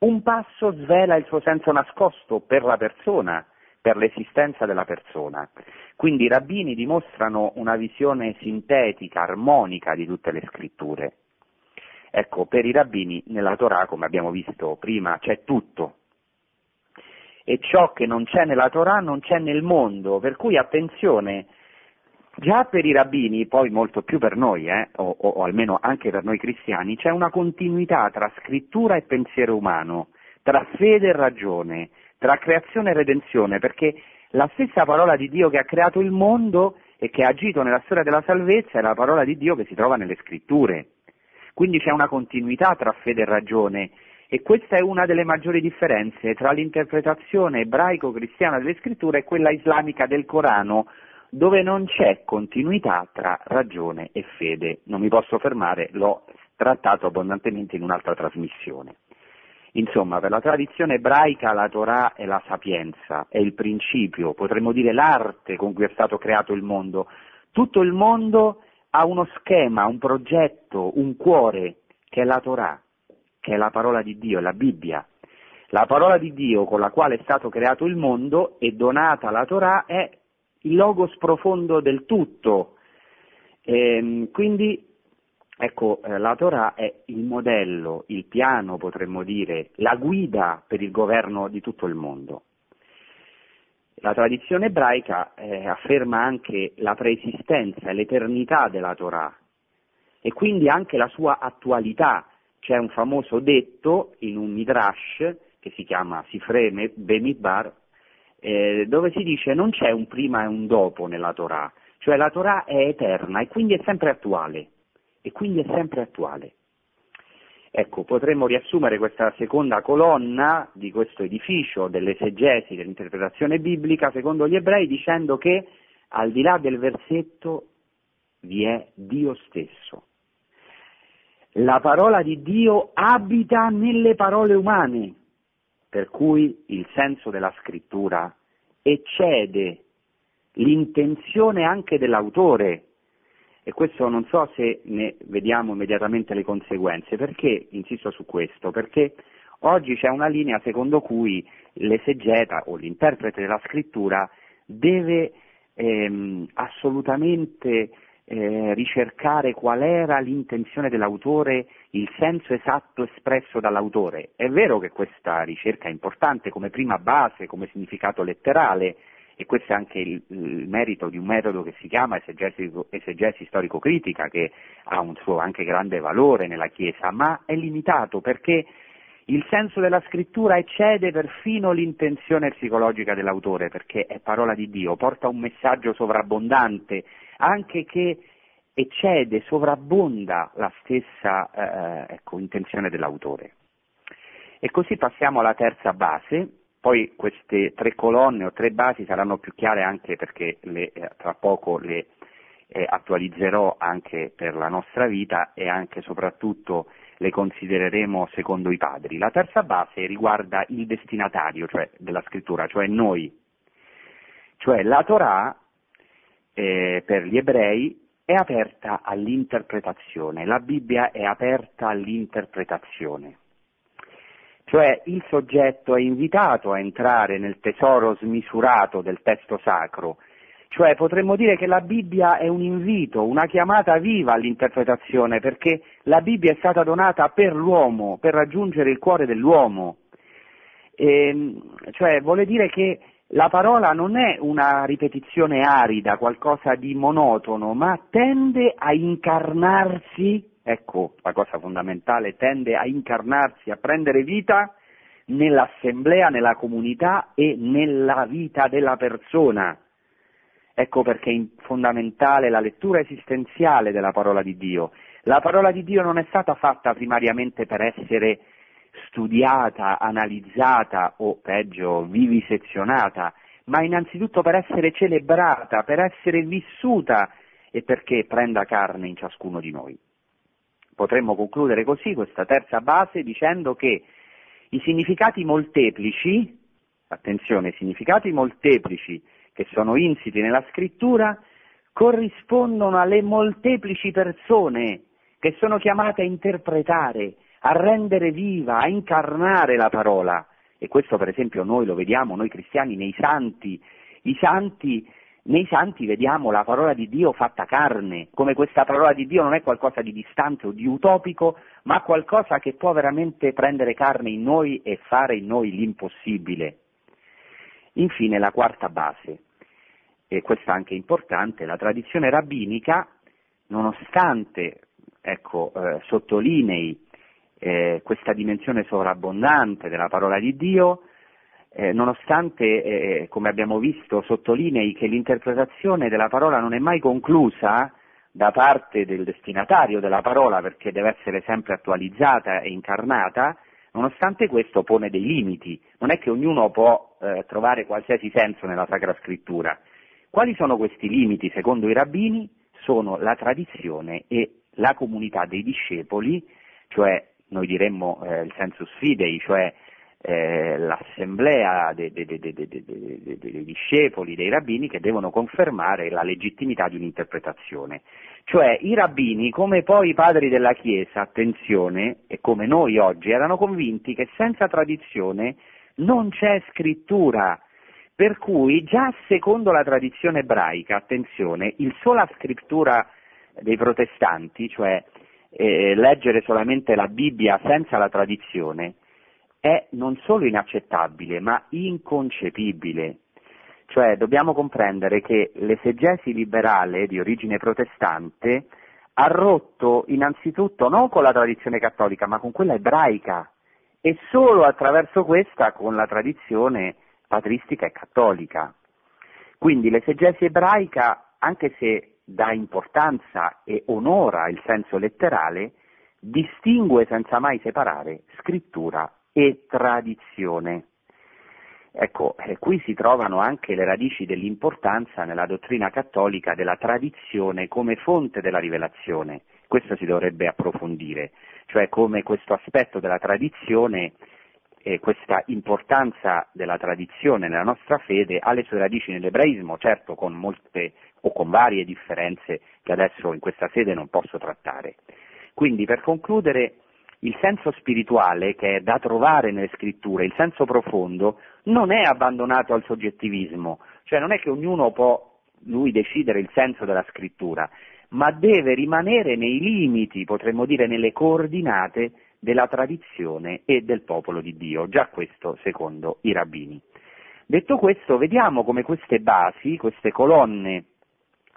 un passo svela il suo senso nascosto per la persona, per l'esistenza della persona. Quindi i rabbini dimostrano una visione sintetica, armonica di tutte le scritture. Ecco, per i rabbini nella Torah, come abbiamo visto prima, c'è tutto. E ciò che non c'è nella Torah non c'è nel mondo, per cui attenzione, già per i rabbini, poi molto più per noi, eh, o, o, almeno anche per noi cristiani, c'è una continuità tra scrittura e pensiero umano, tra fede e ragione, tra creazione e redenzione, perché la stessa parola di Dio che ha creato il mondo e che ha agito nella storia della salvezza è la parola di Dio che si trova nelle scritture. Quindi c'è una continuità tra fede e ragione e questa è una delle maggiori differenze tra l'interpretazione ebraico-cristiana delle scritture e quella islamica del Corano, dove non c'è continuità tra ragione e fede. Non mi posso fermare, l'ho trattato abbondantemente in un'altra trasmissione. Insomma, per la tradizione ebraica la Torah è la sapienza, è il principio, potremmo dire l'arte con cui è stato creato il mondo. Tutto il mondo ha uno schema, un progetto, un cuore, che è la Torah, che è la parola di Dio, la Bibbia. La parola di Dio con la quale è stato creato il mondo e donata la Torah è il logos profondo del tutto. E, ehm, quindi Ecco, eh, la Torah è il modello, il piano, potremmo dire, la guida per il governo di tutto il mondo. La tradizione ebraica eh, afferma anche la preesistenza e l'eternità della Torah e quindi anche la sua attualità. C'è un famoso detto in un midrash che si chiama Sifre Bemidbar, eh, dove si dice non c'è un prima e un dopo nella Torah, cioè la Torah è eterna e quindi è sempre attuale e quindi è sempre attuale. Ecco, potremmo riassumere questa seconda colonna di questo edificio dell'esegesi, dell'interpretazione biblica, secondo gli ebrei, dicendo che al di là del versetto vi è Dio stesso. La parola di Dio abita nelle parole umane, per cui il senso della scrittura eccede l'intenzione anche dell'autore e questo non so se ne vediamo immediatamente le conseguenze, perché insisto su questo? Perché oggi c'è una linea secondo cui l'esegeta o l'interprete della scrittura deve ehm, assolutamente eh, ricercare qual era l'intenzione dell'autore, il senso esatto espresso dall'autore. È vero che questa ricerca è importante come prima base, come significato letterale, e questo è anche il, il, merito di un metodo che si chiama esegesi, storico-critica, che ha un suo anche grande valore nella Chiesa, ma è limitato perché il senso della scrittura eccede perfino l'intenzione psicologica dell'autore, perché è parola di Dio, porta un messaggio sovrabbondante, anche che eccede, sovrabbonda la stessa eh, ecco, intenzione dell'autore. E così passiamo alla terza base, poi queste tre colonne o tre basi saranno più chiare anche perché le, eh, tra poco le eh, attualizzerò anche per la nostra vita e anche e soprattutto le considereremo secondo i padri. La terza base riguarda il destinatario cioè, della scrittura, cioè noi. Cioè la Torah eh, per gli ebrei è aperta all'interpretazione, la Bibbia è aperta all'interpretazione. Cioè il soggetto è invitato a entrare nel tesoro smisurato del testo sacro, cioè potremmo dire che la Bibbia è un invito, una chiamata viva all'interpretazione, perché la Bibbia è stata donata per l'uomo, per raggiungere il cuore dell'uomo. E, ehm, cioè vuole dire che la parola non è una ripetizione arida, qualcosa di monotono, ma tende a incarnarsi ecco la cosa fondamentale, tende a incarnarsi, a prendere vita nell'assemblea, nella comunità e nella vita della persona. Ecco perché è fondamentale la lettura esistenziale della parola di Dio. La parola di Dio non è stata fatta primariamente per essere studiata, analizzata o peggio vivisezionata, ma innanzitutto per essere celebrata, per essere vissuta e perché prenda carne in ciascuno di noi. Potremmo concludere così questa terza base dicendo che i significati molteplici, attenzione, i significati molteplici che sono insiti nella scrittura corrispondono alle molteplici persone che sono chiamate a interpretare, a rendere viva, a incarnare la parola. E questo per esempio noi lo vediamo, noi cristiani, nei santi. I santi nei santi vediamo la parola di Dio fatta carne, come questa parola di Dio non è qualcosa di distante o di utopico, ma qualcosa che può veramente prendere carne in noi e fare in noi l'impossibile. Infine la quarta base, e questa anche è importante, la tradizione rabbinica, nonostante ecco, eh, sottolinei eh, questa dimensione sovrabbondante della parola di Dio, eh, nonostante, eh, come abbiamo visto, sottolinei che l'interpretazione della parola non è mai conclusa da parte del destinatario della parola perché deve essere sempre attualizzata e incarnata, nonostante questo pone dei limiti. Non è che ognuno può eh, trovare qualsiasi senso nella Sacra Scrittura. Quali sono questi limiti secondo i rabbini? Sono la tradizione e la comunità dei discepoli, cioè noi diremmo eh, il sensus fidei, cioè eh, l'assemblea dei, dei, dei, dei, discepoli, dei rabbini che devono confermare la legittimità di un'interpretazione. Cioè i rabbini, come poi i padri della Chiesa, attenzione, e come noi oggi, erano convinti che senza tradizione non c'è scrittura, per cui già secondo la tradizione ebraica, attenzione, il sola scrittura dei protestanti, cioè eh, leggere solamente la Bibbia senza la tradizione, è non solo inaccettabile, ma inconcepibile. Cioè dobbiamo comprendere che l'esegesi liberale di origine protestante ha rotto innanzitutto non con la tradizione cattolica, ma con quella ebraica e solo attraverso questa con la tradizione patristica e cattolica. Quindi l'esegesi ebraica, anche se dà importanza e onora il senso letterale, distingue senza mai separare scrittura e tradizione. Ecco, eh, qui si trovano anche le radici dell'importanza nella dottrina cattolica della tradizione come fonte della rivelazione. Questo si dovrebbe approfondire, cioè come questo aspetto della tradizione e questa importanza della tradizione nella nostra fede ha le sue radici nell'ebraismo, certo con molte o con varie differenze che adesso in questa sede non posso trattare. Quindi per concludere il senso spirituale che è da trovare nelle scritture, il senso profondo, non è abbandonato al soggettivismo, cioè non è che ognuno può lui decidere il senso della scrittura, ma deve rimanere nei limiti, potremmo dire nelle coordinate della tradizione e del popolo di Dio, già questo secondo i rabbini. Detto questo, vediamo come queste basi, queste colonne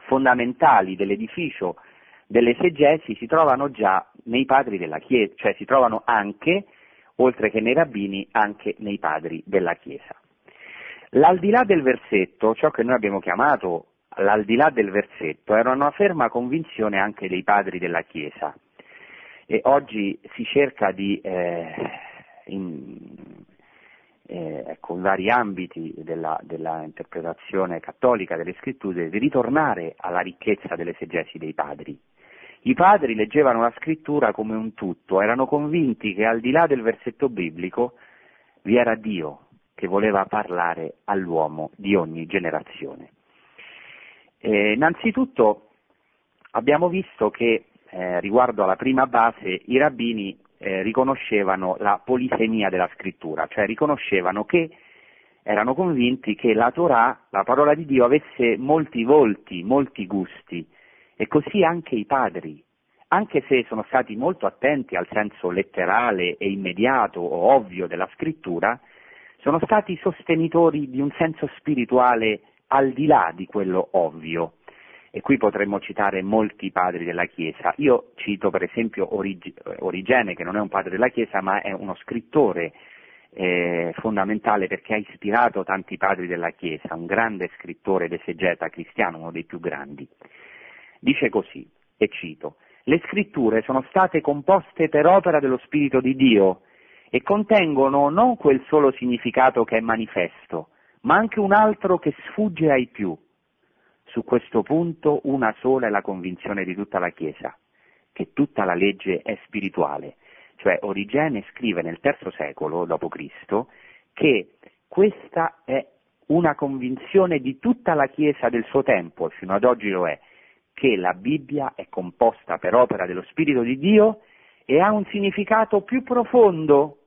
fondamentali dell'edificio dell'esegesi si trovano già nei padri della Chiesa, cioè si trovano anche, oltre che nei rabbini, anche nei padri della Chiesa. L'aldilà del versetto, ciò che noi abbiamo chiamato l'aldilà del versetto, era una ferma convinzione anche dei padri della Chiesa. E oggi si cerca di, eh, in, eh, ecco, in vari ambiti della, della, interpretazione cattolica delle scritture, di ritornare alla ricchezza dell'esegesi dei padri. I padri leggevano la scrittura come un tutto, erano convinti che al di là del versetto biblico vi era Dio che voleva parlare all'uomo di ogni generazione. Eh, innanzitutto abbiamo visto che eh, riguardo alla prima base i rabbini eh, riconoscevano la polisemia della scrittura, cioè riconoscevano che erano convinti che la Torah, la parola di Dio, avesse molti volti, molti gusti, e così anche i padri, anche se sono stati molto attenti al senso letterale e immediato o ovvio della scrittura, sono stati sostenitori di un senso spirituale al di là di quello ovvio. E qui potremmo citare molti padri della Chiesa. Io cito per esempio Orig- Origene, che non è un padre della Chiesa, ma è uno scrittore eh, fondamentale perché ha ispirato tanti padri della Chiesa, un grande scrittore d'esegeta cristiano, uno dei più grandi. Dice così, e cito, le scritture sono state composte per opera dello Spirito di Dio e contengono non quel solo significato che è manifesto, ma anche un altro che sfugge ai più. Su questo punto una sola è la convinzione di tutta la Chiesa, che tutta la legge è spirituale, cioè Origene scrive nel III secolo d.C. che questa è una convinzione di tutta la Chiesa del suo tempo, e fino ad oggi lo è, che la Bibbia è composta per opera dello Spirito di Dio e ha un significato più profondo,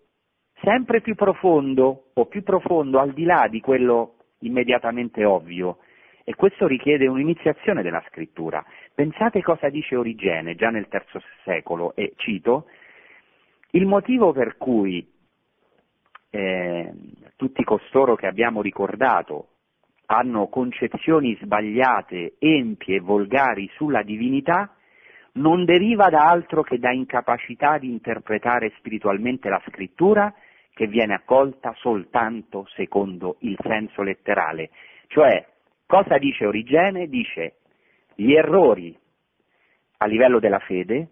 sempre più profondo o più profondo al di là di quello immediatamente ovvio. E questo richiede un'iniziazione della scrittura. Pensate cosa dice Origene già nel III secolo, e cito, il motivo per cui eh, tutti costoro che abbiamo ricordato hanno concezioni sbagliate, empie e volgari sulla divinità, non deriva da altro che da incapacità di interpretare spiritualmente la scrittura che viene accolta soltanto secondo il senso letterale. Cioè, cosa dice Origene? Dice gli errori a livello della fede,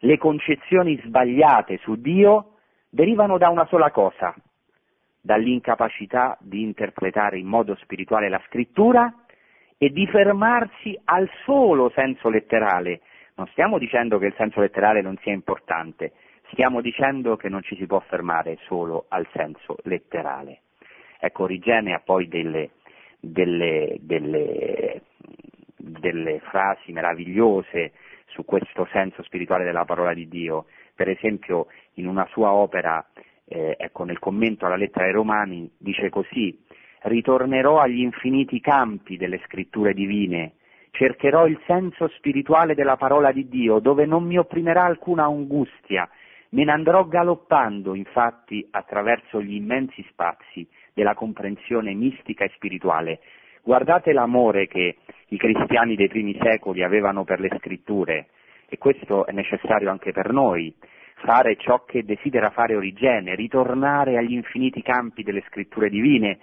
le concezioni sbagliate su Dio derivano da una sola cosa, dall'incapacità di interpretare in modo spirituale la scrittura e di fermarsi al solo senso letterale. Non stiamo dicendo che il senso letterale non sia importante, stiamo dicendo che non ci si può fermare solo al senso letterale. Ecco, Origene ha poi delle, delle, delle, delle frasi meravigliose su questo senso spirituale della parola di Dio. Per esempio, in una sua opera, eh, ecco, nel commento alla lettera ai Romani, dice così: Ritornerò agli infiniti campi delle scritture divine, cercherò il senso spirituale della parola di Dio, dove non mi opprimerà alcuna angustia, me ne andrò galoppando, infatti, attraverso gli immensi spazi della comprensione mistica e spirituale. Guardate l'amore che i cristiani dei primi secoli avevano per le scritture e questo è necessario anche per noi, fare ciò che desidera fare Origene, ritornare agli infiniti campi delle scritture divine,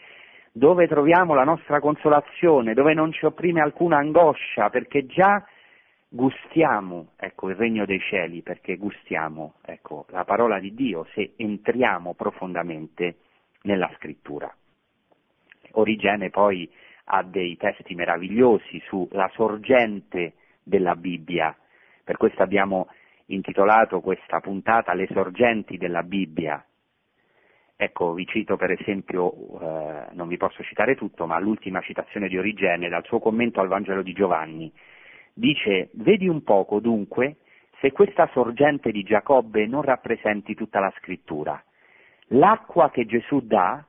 dove troviamo la nostra consolazione, dove non ci opprime alcuna angoscia, perché già gustiamo ecco, il regno dei cieli, perché gustiamo ecco, la parola di Dio se entriamo profondamente nella scrittura. Origene poi ha dei testi meravigliosi sulla sorgente della Bibbia, per questo abbiamo intitolato questa puntata Le sorgenti della Bibbia. Ecco, vi cito per esempio, eh, non vi posso citare tutto, ma l'ultima citazione di Origene dal suo commento al Vangelo di Giovanni. Dice, vedi un poco dunque se questa sorgente di Giacobbe non rappresenti tutta la scrittura. L'acqua che Gesù dà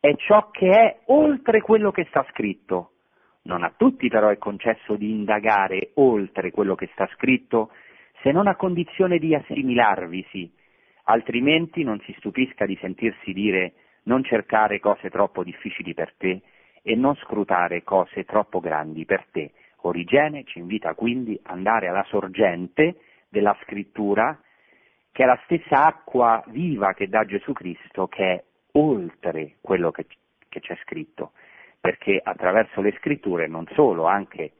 è ciò che è oltre quello che sta scritto. Non a tutti però è concesso di indagare oltre quello che sta scritto, se non a condizione di assimilarvisi, altrimenti non si stupisca di sentirsi dire non cercare cose troppo difficili per te e non scrutare cose troppo grandi per te. Origene ci invita quindi ad andare alla sorgente della scrittura, che è la stessa acqua viva che dà Gesù Cristo, che è oltre quello che, che c'è scritto, perché attraverso le scritture, non solo, anche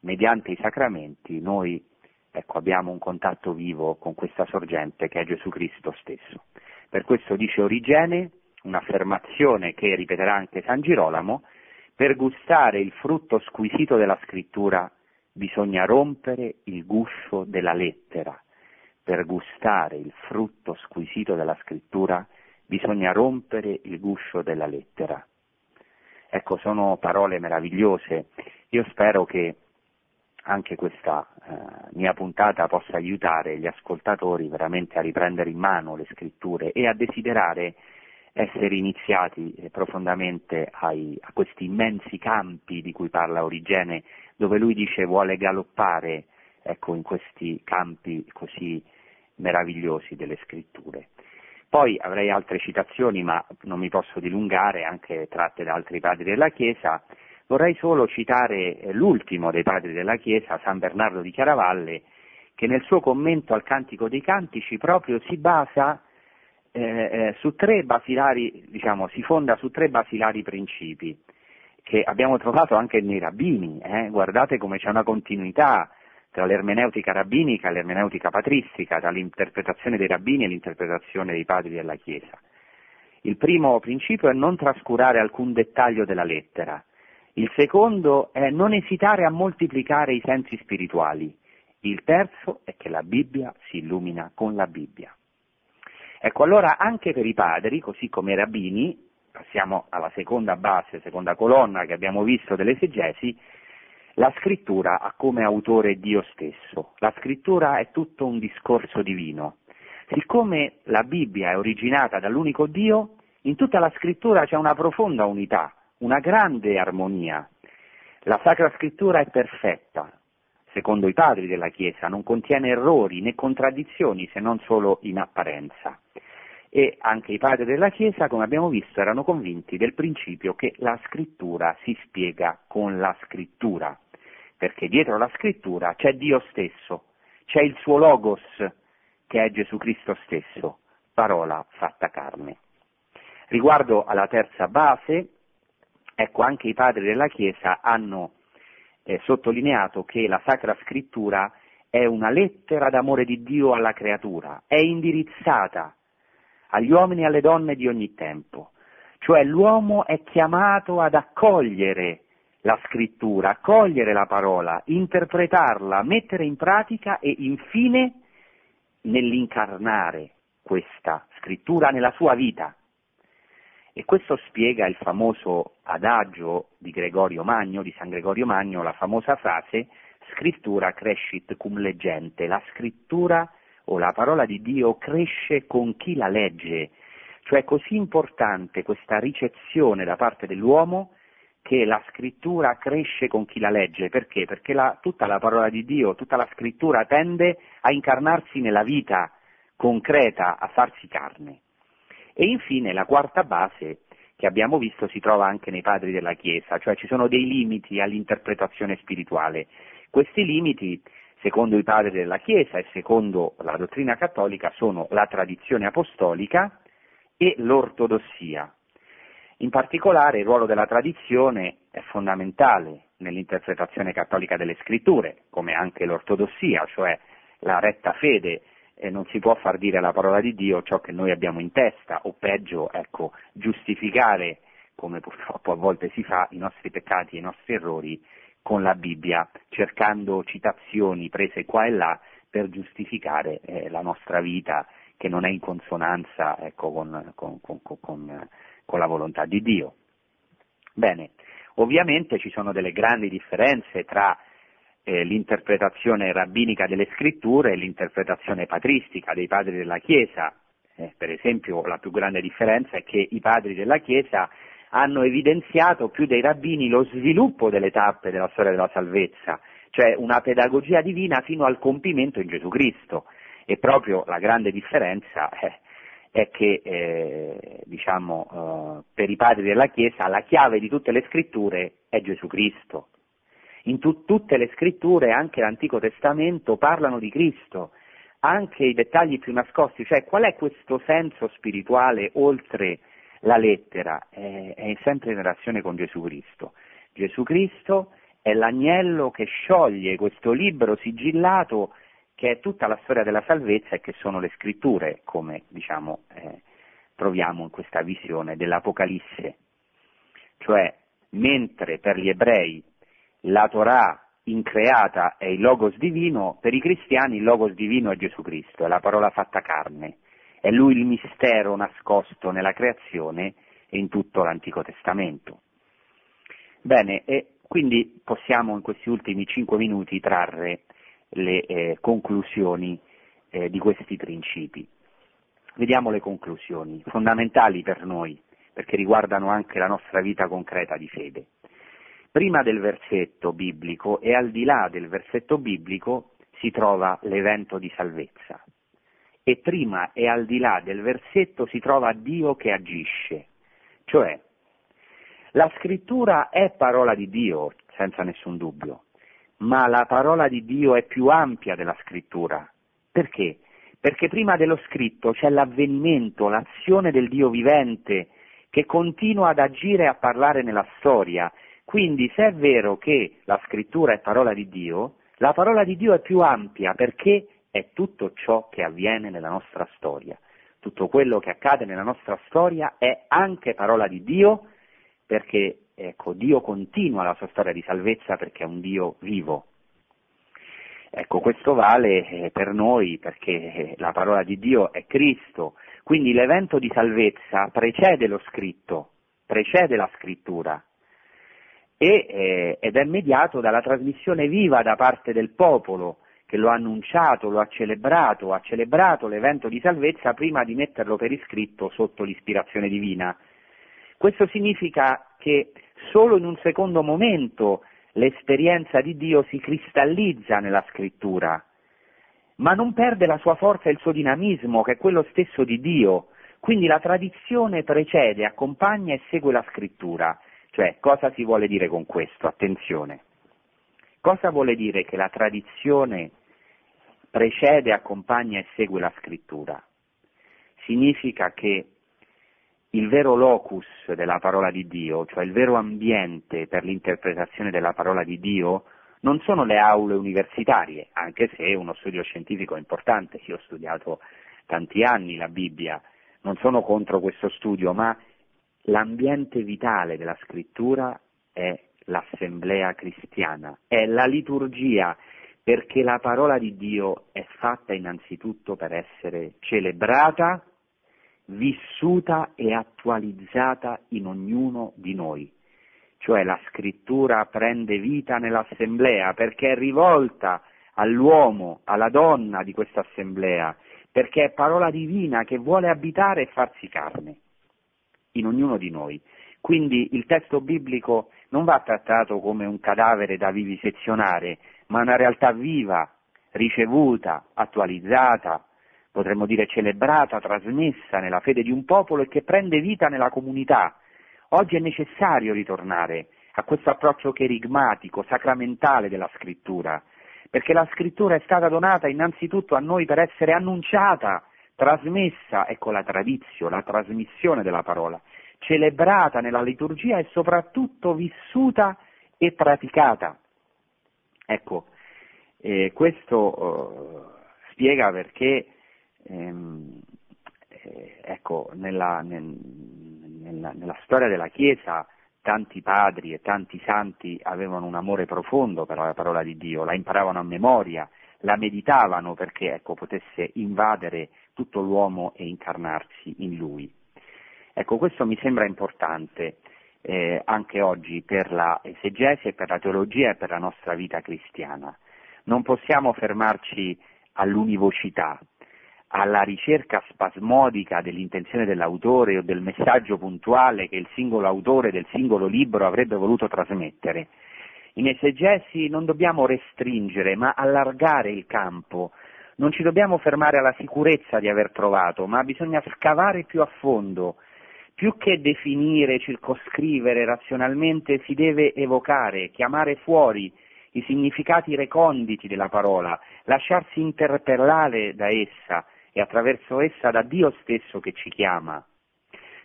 mediante i sacramenti, noi ecco, abbiamo un contatto vivo con questa sorgente che è Gesù Cristo stesso. Per questo dice Origene, un'affermazione che ripeterà anche San Girolamo, per gustare il frutto squisito della scrittura bisogna rompere il guscio della lettera. Per gustare il frutto squisito della scrittura bisogna rompere il guscio della lettera. Ecco, sono parole meravigliose. Io spero che anche questa eh, mia puntata possa aiutare gli ascoltatori veramente a riprendere in mano le scritture e a desiderare essere iniziati eh, profondamente ai, a questi immensi campi di cui parla Origene, dove lui dice vuole galoppare ecco, in questi campi così meravigliosi delle scritture. Poi avrei altre citazioni, ma non mi posso dilungare, anche tratte da altri padri della Chiesa. Vorrei solo citare eh, l'ultimo dei padri della Chiesa, San Bernardo di Chiaravalle, che nel suo commento al Cantico dei Cantici proprio si basa eh, eh, su tre basilari, diciamo, si fonda su tre basilari principi che abbiamo trovato anche nei rabbini. Eh? Guardate come c'è una continuità tra l'ermeneutica rabbinica e l'ermeneutica patristica, tra l'interpretazione dei rabbini e l'interpretazione dei padri della Chiesa. Il primo principio è non trascurare alcun dettaglio della lettera. Il secondo è non esitare a moltiplicare i sensi spirituali. Il terzo è che la Bibbia si illumina con la Bibbia. Ecco, allora anche per i padri, così come i rabbini, passiamo alla seconda base, seconda colonna che abbiamo visto dell'esegesi, la scrittura ha come autore Dio stesso, la scrittura è tutto un discorso divino. Siccome la Bibbia è originata dall'unico Dio, in tutta la scrittura c'è una profonda unità, una grande armonia. La Sacra Scrittura è perfetta, secondo i padri della Chiesa, non contiene errori né contraddizioni se non solo in apparenza. E anche i padri della Chiesa, come abbiamo visto, erano convinti del principio che la scrittura si spiega con la scrittura perché dietro la scrittura c'è Dio stesso, c'è il suo logos, che è Gesù Cristo stesso, parola fatta carne. Riguardo alla terza base, ecco anche i padri della Chiesa hanno eh, sottolineato che la Sacra Scrittura è una lettera d'amore di Dio alla creatura, è indirizzata agli uomini e alle donne di ogni tempo, cioè l'uomo è chiamato ad accogliere la scrittura, cogliere la parola, interpretarla, mettere in pratica e infine nell'incarnare questa scrittura nella sua vita. E questo spiega il famoso adagio di Gregorio Magno, di San Gregorio Magno, la famosa frase scrittura crescit cum leggente, la scrittura o la parola di Dio cresce con chi la legge, cioè è così importante questa ricezione da parte dell'uomo che la scrittura cresce con chi la legge, perché? Perché la, tutta la parola di Dio, tutta la scrittura tende a incarnarsi nella vita concreta, a farsi carne. E infine la quarta base che abbiamo visto si trova anche nei padri della Chiesa, cioè ci sono dei limiti all'interpretazione spirituale. Questi limiti, secondo i padri della Chiesa e secondo la dottrina cattolica, sono la tradizione apostolica e l'ortodossia. In particolare il ruolo della tradizione è fondamentale nell'interpretazione cattolica delle scritture, come anche l'ortodossia, cioè la retta fede e non si può far dire alla parola di Dio ciò che noi abbiamo in testa, o peggio, ecco, giustificare, come purtroppo a volte si fa, i nostri peccati e i nostri errori con la Bibbia, cercando citazioni prese qua e là per giustificare eh, la nostra vita che non è in consonanza ecco, con, con, con, con la volontà di Dio. Bene, ovviamente ci sono delle grandi differenze tra eh, l'interpretazione rabbinica delle scritture e l'interpretazione patristica dei padri della Chiesa. Eh, per esempio la più grande differenza è che i padri della Chiesa hanno evidenziato più dei rabbini lo sviluppo delle tappe della storia della salvezza, cioè una pedagogia divina fino al compimento in Gesù Cristo. E proprio la grande differenza è, è che eh, diciamo, eh, per i padri della Chiesa la chiave di tutte le scritture è Gesù Cristo, in tu- tutte le scritture, anche l'Antico Testamento, parlano di Cristo, anche i dettagli più nascosti, cioè qual è questo senso spirituale oltre la lettera? È, è sempre in relazione con Gesù Cristo. Gesù Cristo è l'agnello che scioglie questo libro sigillato che è tutta la storia della salvezza e che sono le scritture, come diciamo eh, troviamo in questa visione dell'Apocalisse. Cioè, mentre per gli ebrei la Torah increata è il Logos divino, per i cristiani il Logos divino è Gesù Cristo, è la parola fatta carne, è lui il mistero nascosto nella creazione e in tutto l'Antico Testamento. Bene, e quindi possiamo in questi ultimi cinque minuti trarre le eh, conclusioni eh, di questi principi. Vediamo le conclusioni, fondamentali per noi, perché riguardano anche la nostra vita concreta di fede prima del versetto biblico e al di là del versetto biblico si trova l'evento di salvezza. E prima e al di là del versetto si trova Dio che agisce. Cioè, la scrittura è parola di Dio, senza nessun dubbio, ma la parola di Dio è più ampia della scrittura. Perché? Perché prima dello scritto c'è l'avvenimento, l'azione del Dio vivente che continua ad agire e a parlare nella storia quindi se è vero che la scrittura è parola di Dio, la parola di Dio è più ampia perché è tutto ciò che avviene nella nostra storia. Tutto quello che accade nella nostra storia è anche parola di Dio perché ecco, Dio continua la sua storia di salvezza perché è un Dio vivo. Ecco, questo vale eh, per noi perché eh, la parola di Dio è Cristo, quindi l'evento di salvezza precede lo scritto, precede la scrittura e, eh, ed è mediato dalla trasmissione viva da parte del popolo che lo ha annunciato, lo ha celebrato, ha celebrato l'evento di salvezza prima di metterlo per iscritto sotto l'ispirazione divina. Questo significa che solo in un secondo momento l'esperienza di Dio si cristallizza nella scrittura, ma non perde la sua forza e il suo dinamismo, che è quello stesso di Dio. Quindi la tradizione precede, accompagna e segue la scrittura. Cioè, cosa si vuole dire con questo? Attenzione. Cosa vuole dire che la tradizione precede, accompagna e segue la scrittura? Significa che il vero locus della parola di Dio, cioè il vero ambiente per l'interpretazione della parola di Dio, non sono le aule universitarie, anche se uno studio scientifico è importante, io ho studiato tanti anni la Bibbia, non sono contro questo studio, ma l'ambiente vitale della scrittura è l'assemblea cristiana, è la liturgia, perché la parola di Dio è fatta innanzitutto per essere celebrata, vissuta e attualizzata in ognuno di noi. Cioè la scrittura prende vita nell'assemblea perché è rivolta all'uomo, alla donna di questa assemblea, perché è parola divina che vuole abitare e farsi carne in ognuno di noi. Quindi il testo biblico non va trattato come un cadavere da vivisezionare, ma una realtà viva, ricevuta, attualizzata, potremmo dire celebrata, trasmessa nella fede di un popolo e che prende vita nella comunità. Oggi è necessario ritornare a questo approccio cherigmatico, sacramentale della scrittura, perché la scrittura è stata donata innanzitutto a noi per essere annunciata, trasmessa, ecco la tradizio, la trasmissione della parola, celebrata nella liturgia e soprattutto vissuta e praticata. Ecco, eh, questo eh, spiega perché ehm, eh, ecco, nella, nel, nella, nella storia della Chiesa tanti padri e tanti santi avevano un amore profondo per la parola di Dio, la imparavano a memoria, la meditavano perché ecco, potesse invadere tutto l'uomo e incarnarsi in lui. Ecco, questo mi sembra importante eh, anche oggi per la esegesi per la teologia e per la nostra vita cristiana. Non possiamo fermarci all'univocità, alla ricerca spasmodica dell'intenzione dell'autore o del messaggio puntuale che il singolo autore del singolo libro avrebbe voluto trasmettere. In esegesi non dobbiamo restringere, ma allargare il campo. Non ci dobbiamo fermare alla sicurezza di aver trovato, ma bisogna scavare più a fondo. Più che definire, circoscrivere razionalmente, si deve evocare, chiamare fuori i significati reconditi della parola, lasciarsi interpellare da essa, e attraverso essa da Dio stesso che ci chiama.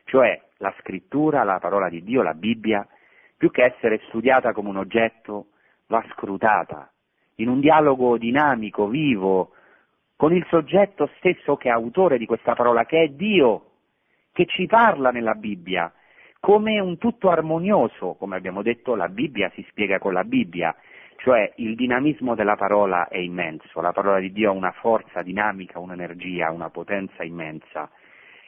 Cioè la scrittura, la parola di Dio, la Bibbia, più che essere studiata come un oggetto, va scrutata in un dialogo dinamico, vivo, con il soggetto stesso che è autore di questa parola, che è Dio, che ci parla nella Bibbia, come un tutto armonioso, come abbiamo detto la Bibbia si spiega con la Bibbia, cioè il dinamismo della parola è immenso, la parola di Dio ha una forza dinamica, un'energia, una potenza immensa.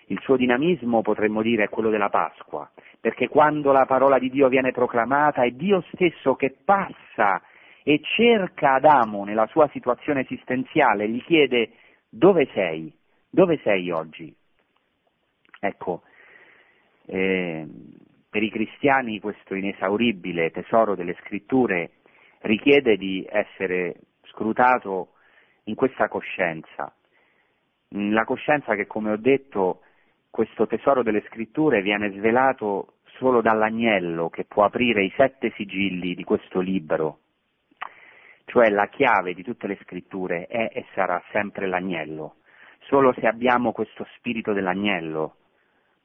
Il suo dinamismo potremmo dire è quello della Pasqua, perché quando la parola di Dio viene proclamata è Dio stesso che passa e cerca Adamo nella sua situazione esistenziale, gli chiede dove sei? Dove sei oggi? Ecco, eh, per i cristiani questo inesauribile tesoro delle scritture richiede di essere scrutato in questa coscienza, la coscienza che, come ho detto, questo tesoro delle scritture viene svelato solo dall'agnello che può aprire i sette sigilli di questo libro, cioè la chiave di tutte le scritture è e sarà sempre l'agnello. Solo se abbiamo questo spirito dell'agnello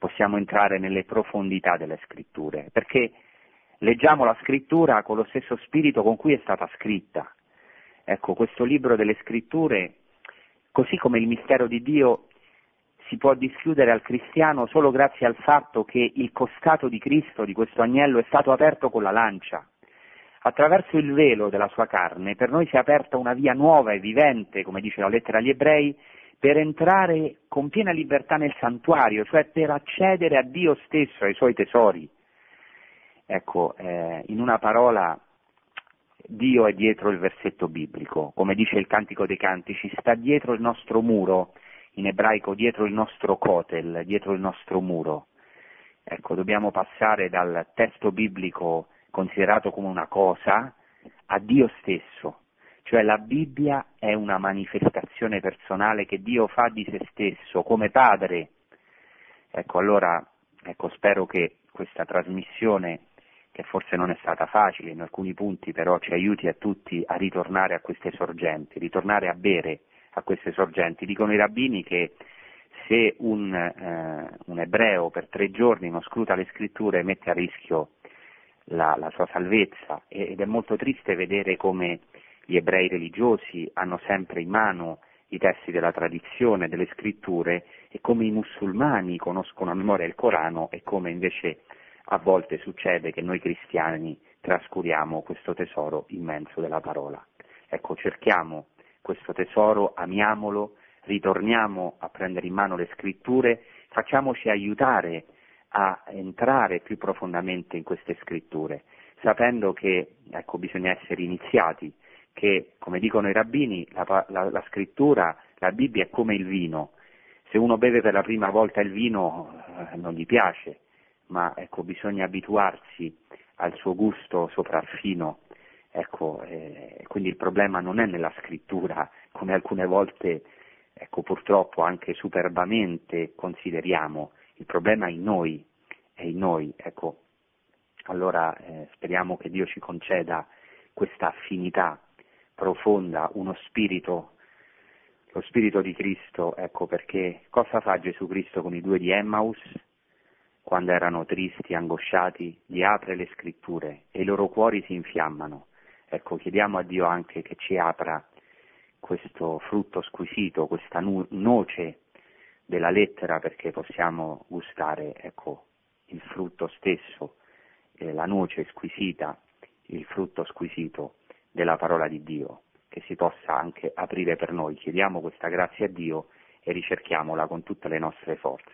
possiamo entrare nelle profondità delle scritture, perché leggiamo la scrittura con lo stesso spirito con cui è stata scritta. Ecco, questo libro delle scritture, così come il mistero di Dio, si può dischiudere al cristiano solo grazie al fatto che il costato di Cristo, di questo agnello, è stato aperto con la lancia. Attraverso il velo della sua carne per noi si è aperta una via nuova e vivente, come dice la lettera agli ebrei, per entrare con piena libertà nel santuario, cioè per accedere a Dio stesso, ai suoi tesori. Ecco, eh, in una parola, Dio è dietro il versetto biblico, come dice il Cantico dei Cantici, sta dietro il nostro muro, in ebraico dietro il nostro kotel, dietro il nostro muro. Ecco, dobbiamo passare dal testo biblico considerato come una cosa a Dio stesso, cioè la Bibbia è una manifestazione personale che Dio fa di se stesso come padre. Ecco, allora, ecco, spero che questa trasmissione che forse non è stata facile in alcuni punti, però ci aiuti a tutti a ritornare a queste sorgenti, ritornare a bere a queste sorgenti. Dicono i rabbini che se un, eh, un ebreo per tre giorni non scruta le scritture mette a rischio la, la sua salvezza ed è molto triste vedere come gli ebrei religiosi hanno sempre in mano i testi della tradizione, delle scritture e come i musulmani conoscono a memoria il Corano e come invece a volte succede che noi cristiani trascuriamo questo tesoro immenso della parola. ecco, cerchiamo questo tesoro, amiamolo, ritorniamo a prendere in mano le scritture, facciamoci aiutare a entrare più profondamente in queste scritture, sapendo che ecco, bisogna essere iniziati, che come dicono i rabbini la, la, la scrittura, la Bibbia è come il vino, se uno beve per la prima volta il vino eh, non gli piace, ma ecco, bisogna abituarsi al suo gusto sopraffino. Ecco, eh, quindi il problema non è nella scrittura, come alcune volte ecco, purtroppo anche superbamente consideriamo, il problema è in noi, è in noi. Ecco. Allora eh, speriamo che Dio ci conceda questa affinità profonda, uno spirito lo Spirito di Cristo, ecco perché cosa fa Gesù Cristo con i due di Emmaus? Quando erano tristi, angosciati, gli apre le scritture e i loro cuori si infiammano. Ecco, chiediamo a Dio anche che ci apra questo frutto squisito, questa nu- noce della lettera perché possiamo gustare ecco, il frutto stesso, eh, la noce squisita, il frutto squisito della parola di Dio che si possa anche aprire per noi. Chiediamo questa grazia a Dio e ricerchiamola con tutte le nostre forze.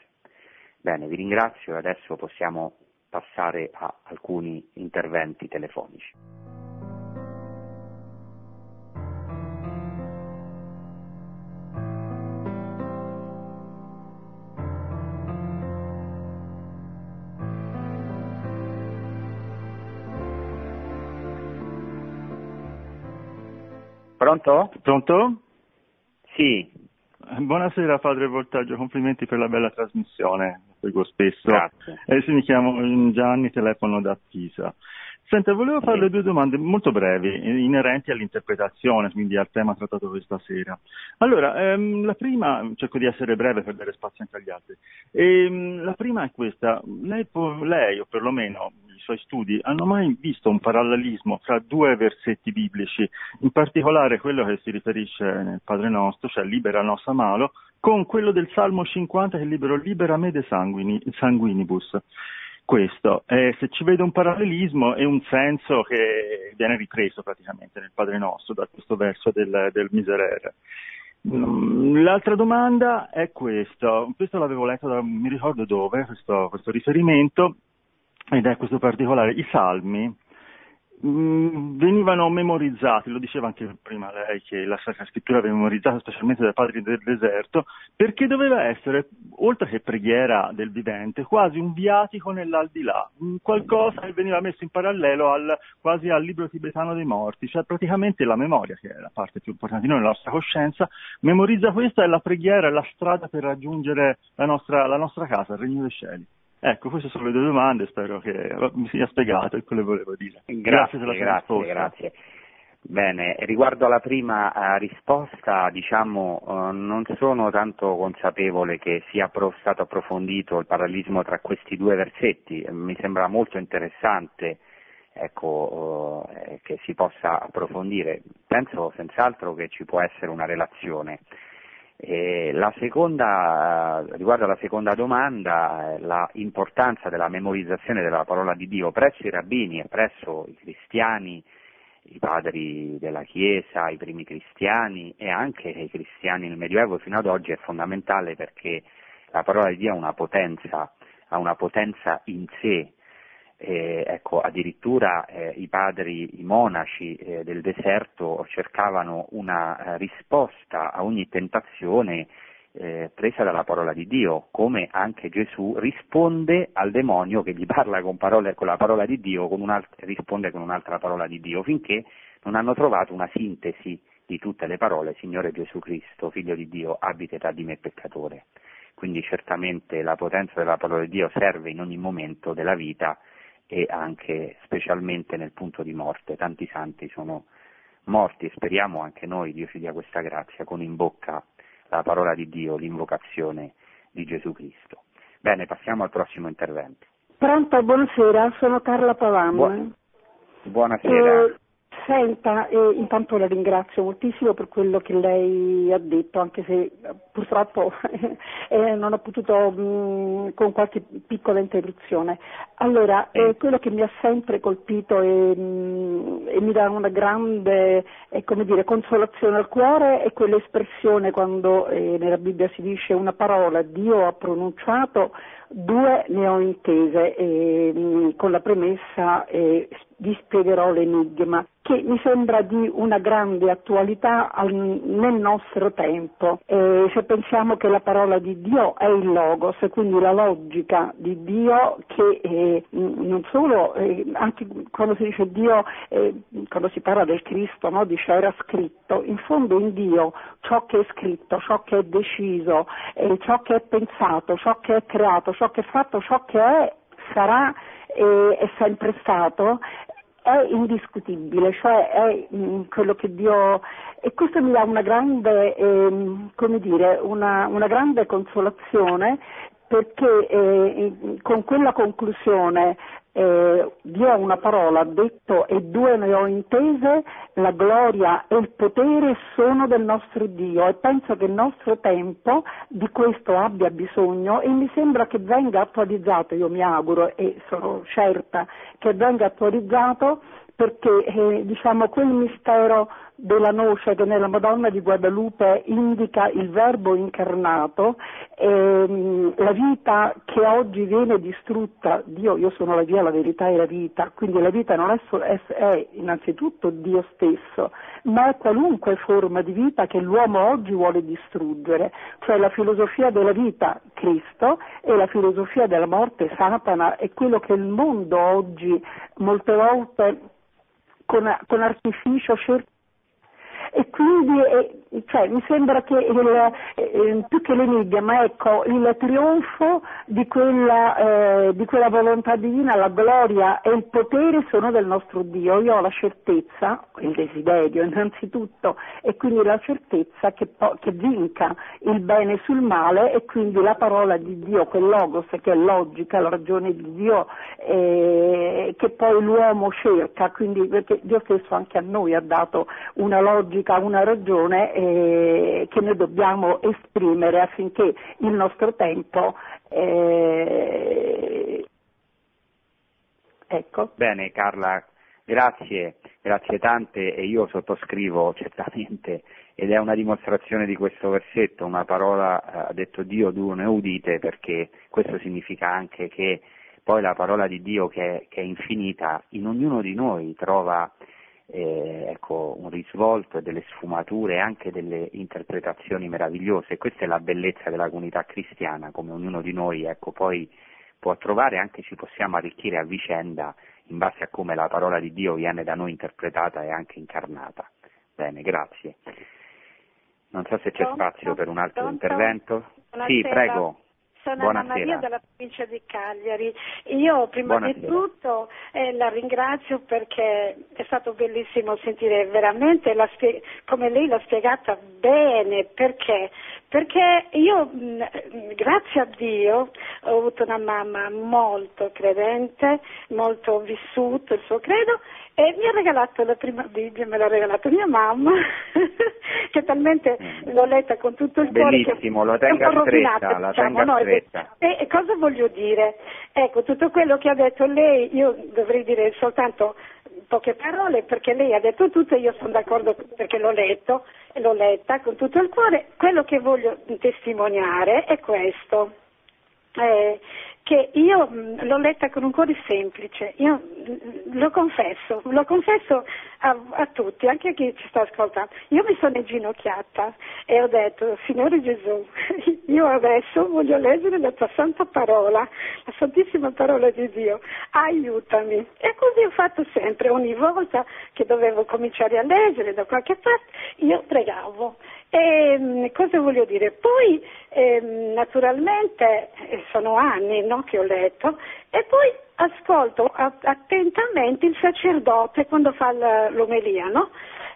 Bene, vi ringrazio e adesso possiamo passare a alcuni interventi telefonici. Pronto? Pronto? Sì. Buonasera padre Voltaggio, complimenti per la bella trasmissione, seguo spesso. Grazie. Eh, sì, mi chiamo Gianni, telefono da Pisa. Senta, volevo farle Sì. due domande molto brevi, eh, inerenti all'interpretazione, quindi al tema trattato questa sera. Allora, ehm, la prima, cerco di essere breve per dare spazio anche agli altri. Ehm, la prima è questa, lei, lei, o perlomeno i suoi studi, hanno mai visto un parallelismo tra due versetti biblici, in particolare quello che si riferisce nel Padre Nostro, cioè libera nos a malo, con quello del Salmo 50 che è libero libera me de sanguini, sanguinibus questo. Eh, se ci vede un parallelismo è un senso che viene ripreso praticamente nel Padre Nostro da questo verso del, del Miserere. Mm, L'altra domanda è questo, questo l'avevo letto da, mi ricordo dove, questo, questo riferimento, ed è questo particolare, i salmi venivano memorizzati, lo diceva anche prima lei che la Sacra Scrittura veniva memorizzata specialmente dai padri del deserto, perché doveva essere, oltre che preghiera del vivente, quasi un viatico nell'aldilà, qualcosa che veniva messo in parallelo al, quasi al libro tibetano dei morti, cioè praticamente la memoria, che è la parte più importante di noi, la nostra coscienza, memorizza questa e la preghiera è la strada per raggiungere la nostra, la nostra casa, il regno dei cieli. Ecco, queste sono le due domande, spero che mi sia spiegato quello che volevo dire. Grazie, per la sua grazie, risposta. grazie. Bene, riguardo alla prima eh, risposta, diciamo, eh, non sono tanto consapevole che sia stato approfondito il parallelismo tra questi due versetti, mi sembra molto interessante ecco, eh, che si possa approfondire. Penso senz'altro che ci può essere una relazione. La seconda, riguardo alla seconda domanda, l'importanza della memorizzazione della parola di Dio presso i rabbini e presso i cristiani, i padri della Chiesa, i primi cristiani e anche i cristiani nel Medioevo fino ad oggi è fondamentale perché la parola di Dio ha una potenza, ha una potenza in sé, eh, ecco, addirittura eh, i padri, i monaci eh, del deserto cercavano una eh, risposta a ogni tentazione eh, presa dalla parola di Dio, come anche Gesù risponde al demonio che gli parla con, parole, con la parola di Dio, con risponde con un'altra parola di Dio, finché non hanno trovato una sintesi di tutte le parole, Signore Gesù Cristo, Figlio di Dio, abite tra di me peccatore. Quindi certamente la potenza della parola di Dio serve in ogni momento della vita e anche specialmente nel punto di morte. Tanti santi sono morti e speriamo anche noi, Dio ci dia questa grazia, con in bocca la parola di Dio, l'invocazione di Gesù Cristo. Bene, passiamo al prossimo intervento. Pronto, buonasera, sono Carla Pavan. Bu- buonasera. Eh, Senta, eh, intanto la ringrazio moltissimo per quello che lei ha detto, anche se purtroppo eh, non ho potuto mh, con qualche piccola interruzione. Allora, eh, quello che mi ha sempre colpito e, mh, e mi dà una grande eh, dire, consolazione al cuore è quell'espressione quando eh, nella Bibbia si dice una parola Dio ha pronunciato Due ne ho intese eh, con la premessa eh, vi spiegherò l'enigma, che mi sembra di una grande attualità al, nel nostro tempo. Eh, se pensiamo che la parola di Dio è il Logos, quindi la logica di Dio che eh, non solo, eh, anche quando si dice Dio, eh, quando si parla del Cristo, no, dice era scritto, in fondo in Dio ciò che è scritto, ciò che è deciso, eh, ciò che è pensato, ciò che è creato, ciò che è fatto, ciò che è sarà e è sempre stato, è indiscutibile, cioè è mm, quello che Dio... e questo mi dà una grande, eh, come dire, una, una grande consolazione perché eh, con quella conclusione eh, Dio ha una parola, ha detto e due ne ho intese, la gloria e il potere sono del nostro Dio e penso che il nostro tempo di questo abbia bisogno e mi sembra che venga attualizzato, io mi auguro e sono certa che venga attualizzato perché eh, diciamo, quel mistero della noce che nella Madonna di Guadalupe indica il verbo incarnato, ehm, la vita che oggi viene distrutta, Dio, io sono la via, la verità e la vita, quindi la vita non è, è, è innanzitutto Dio stesso, ma è qualunque forma di vita che l'uomo oggi vuole distruggere, cioè la filosofia della vita Cristo e la filosofia della morte Satana è quello che il mondo oggi molte volte con, con artificio cerca e quindi eh, cioè, mi sembra che il, eh, più che l'enigma, ecco, il trionfo di quella, eh, di quella, volontà divina, la gloria e il potere sono del nostro Dio. Io ho la certezza, il desiderio innanzitutto, e quindi la certezza che, po- che vinca il bene sul male e quindi la parola di Dio, quel logos che è logica, la ragione di Dio eh, che poi l'uomo cerca, quindi perché Dio stesso anche a noi ha dato una logica logica, una ragione eh, che noi dobbiamo esprimere affinché il nostro tempo eh, ecco. Bene Carla, grazie, grazie tante e io sottoscrivo certamente ed è una dimostrazione di questo versetto, una parola eh, ha detto Dio due ne udite perché questo significa anche che poi la parola di Dio che, che è infinita in ognuno di noi trova eh, ecco, un risvolto e delle sfumature e anche delle interpretazioni meravigliose. Questa è la bellezza della comunità cristiana, come ognuno di noi ecco, poi può trovare, anche ci possiamo arricchire a vicenda in base a come la parola di Dio viene da noi interpretata e anche incarnata. Bene, grazie. Non so se c'è spazio per un altro intervento. Sì, prego. Sono Buonasera. Anna Maria dalla provincia di Cagliari. Io prima Buonasera. di tutto eh, la ringrazio perché è stato bellissimo sentire veramente spie- come lei l'ha spiegata bene, perché? Perché io, mh, mm, grazie a Dio, ho avuto una mamma molto credente, molto vissuto il suo credo e mi ha regalato la prima Bibbia, me l'ha regalata mia mamma, che talmente mm. l'ho letta con tutto il cuore. Bellissimo, lo tenga stretta, la diciamo, tenga no? stretta. E, e, cosa voglio dire? Ecco, tutto quello che ha detto lei, io dovrei dire soltanto poche parole perché lei ha detto tutto e io sono d'accordo perché l'ho letto e l'ho letta con tutto il cuore. Quello che voglio testimoniare è questo. Eh, che io mh, l'ho letta con un cuore semplice, io mh, lo confesso, lo confesso a, a, tutti, anche a chi ci sta ascoltando. Io mi sono inginocchiata e ho detto, Signore Gesù, io adesso voglio leggere la tua santa parola, la santissima parola di Dio, aiutami. E così ho fatto sempre, ogni volta che dovevo cominciare a leggere da qualche parte, io pregavo. E, cosa voglio dire? Poi eh, naturalmente eh, sono anni no, che ho letto e poi ascolto attentamente il sacerdote quando fa l'omelia, no?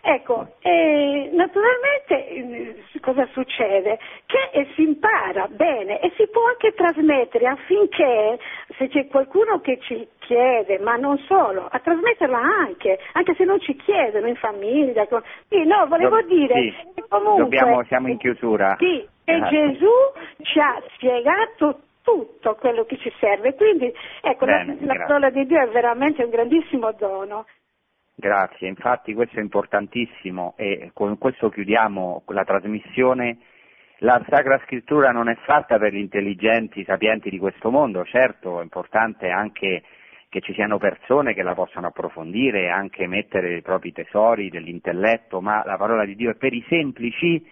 Ecco, eh, naturalmente eh, cosa succede? Che eh, si impara bene e si può anche trasmettere affinché se c'è qualcuno che ci chiede, ma non solo, a trasmetterla anche, anche se non ci chiedono in famiglia. Con... Sì, no, volevo Do- dire sì. che comunque Dobbiamo- siamo in chiusura. Sì, e Grazie. Gesù ci ha spiegato tutto quello che ci serve. Quindi ecco, la- Bene, la, grazie. parola di Dio è veramente un grandissimo dono. Grazie, infatti questo è importantissimo e con questo chiudiamo la trasmissione. La Sacra Scrittura non è fatta per gli intelligenti, sapienti di questo mondo, certo è importante anche che ci siano persone che la possano approfondire e anche mettere i propri tesori dell'intelletto, ma la parola di Dio è per i semplici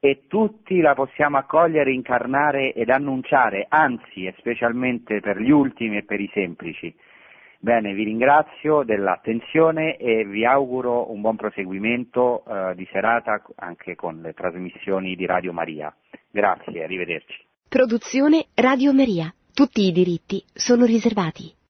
e tutti la possiamo accogliere, incarnare ed annunciare, anzi e specialmente per gli ultimi e per i semplici. Bene, vi ringrazio dell'attenzione e vi auguro un buon proseguimento eh, di serata anche con le trasmissioni di Radio Maria. Grazie, arrivederci. Produzione Radio Maria. Tutti i diritti sono riservati.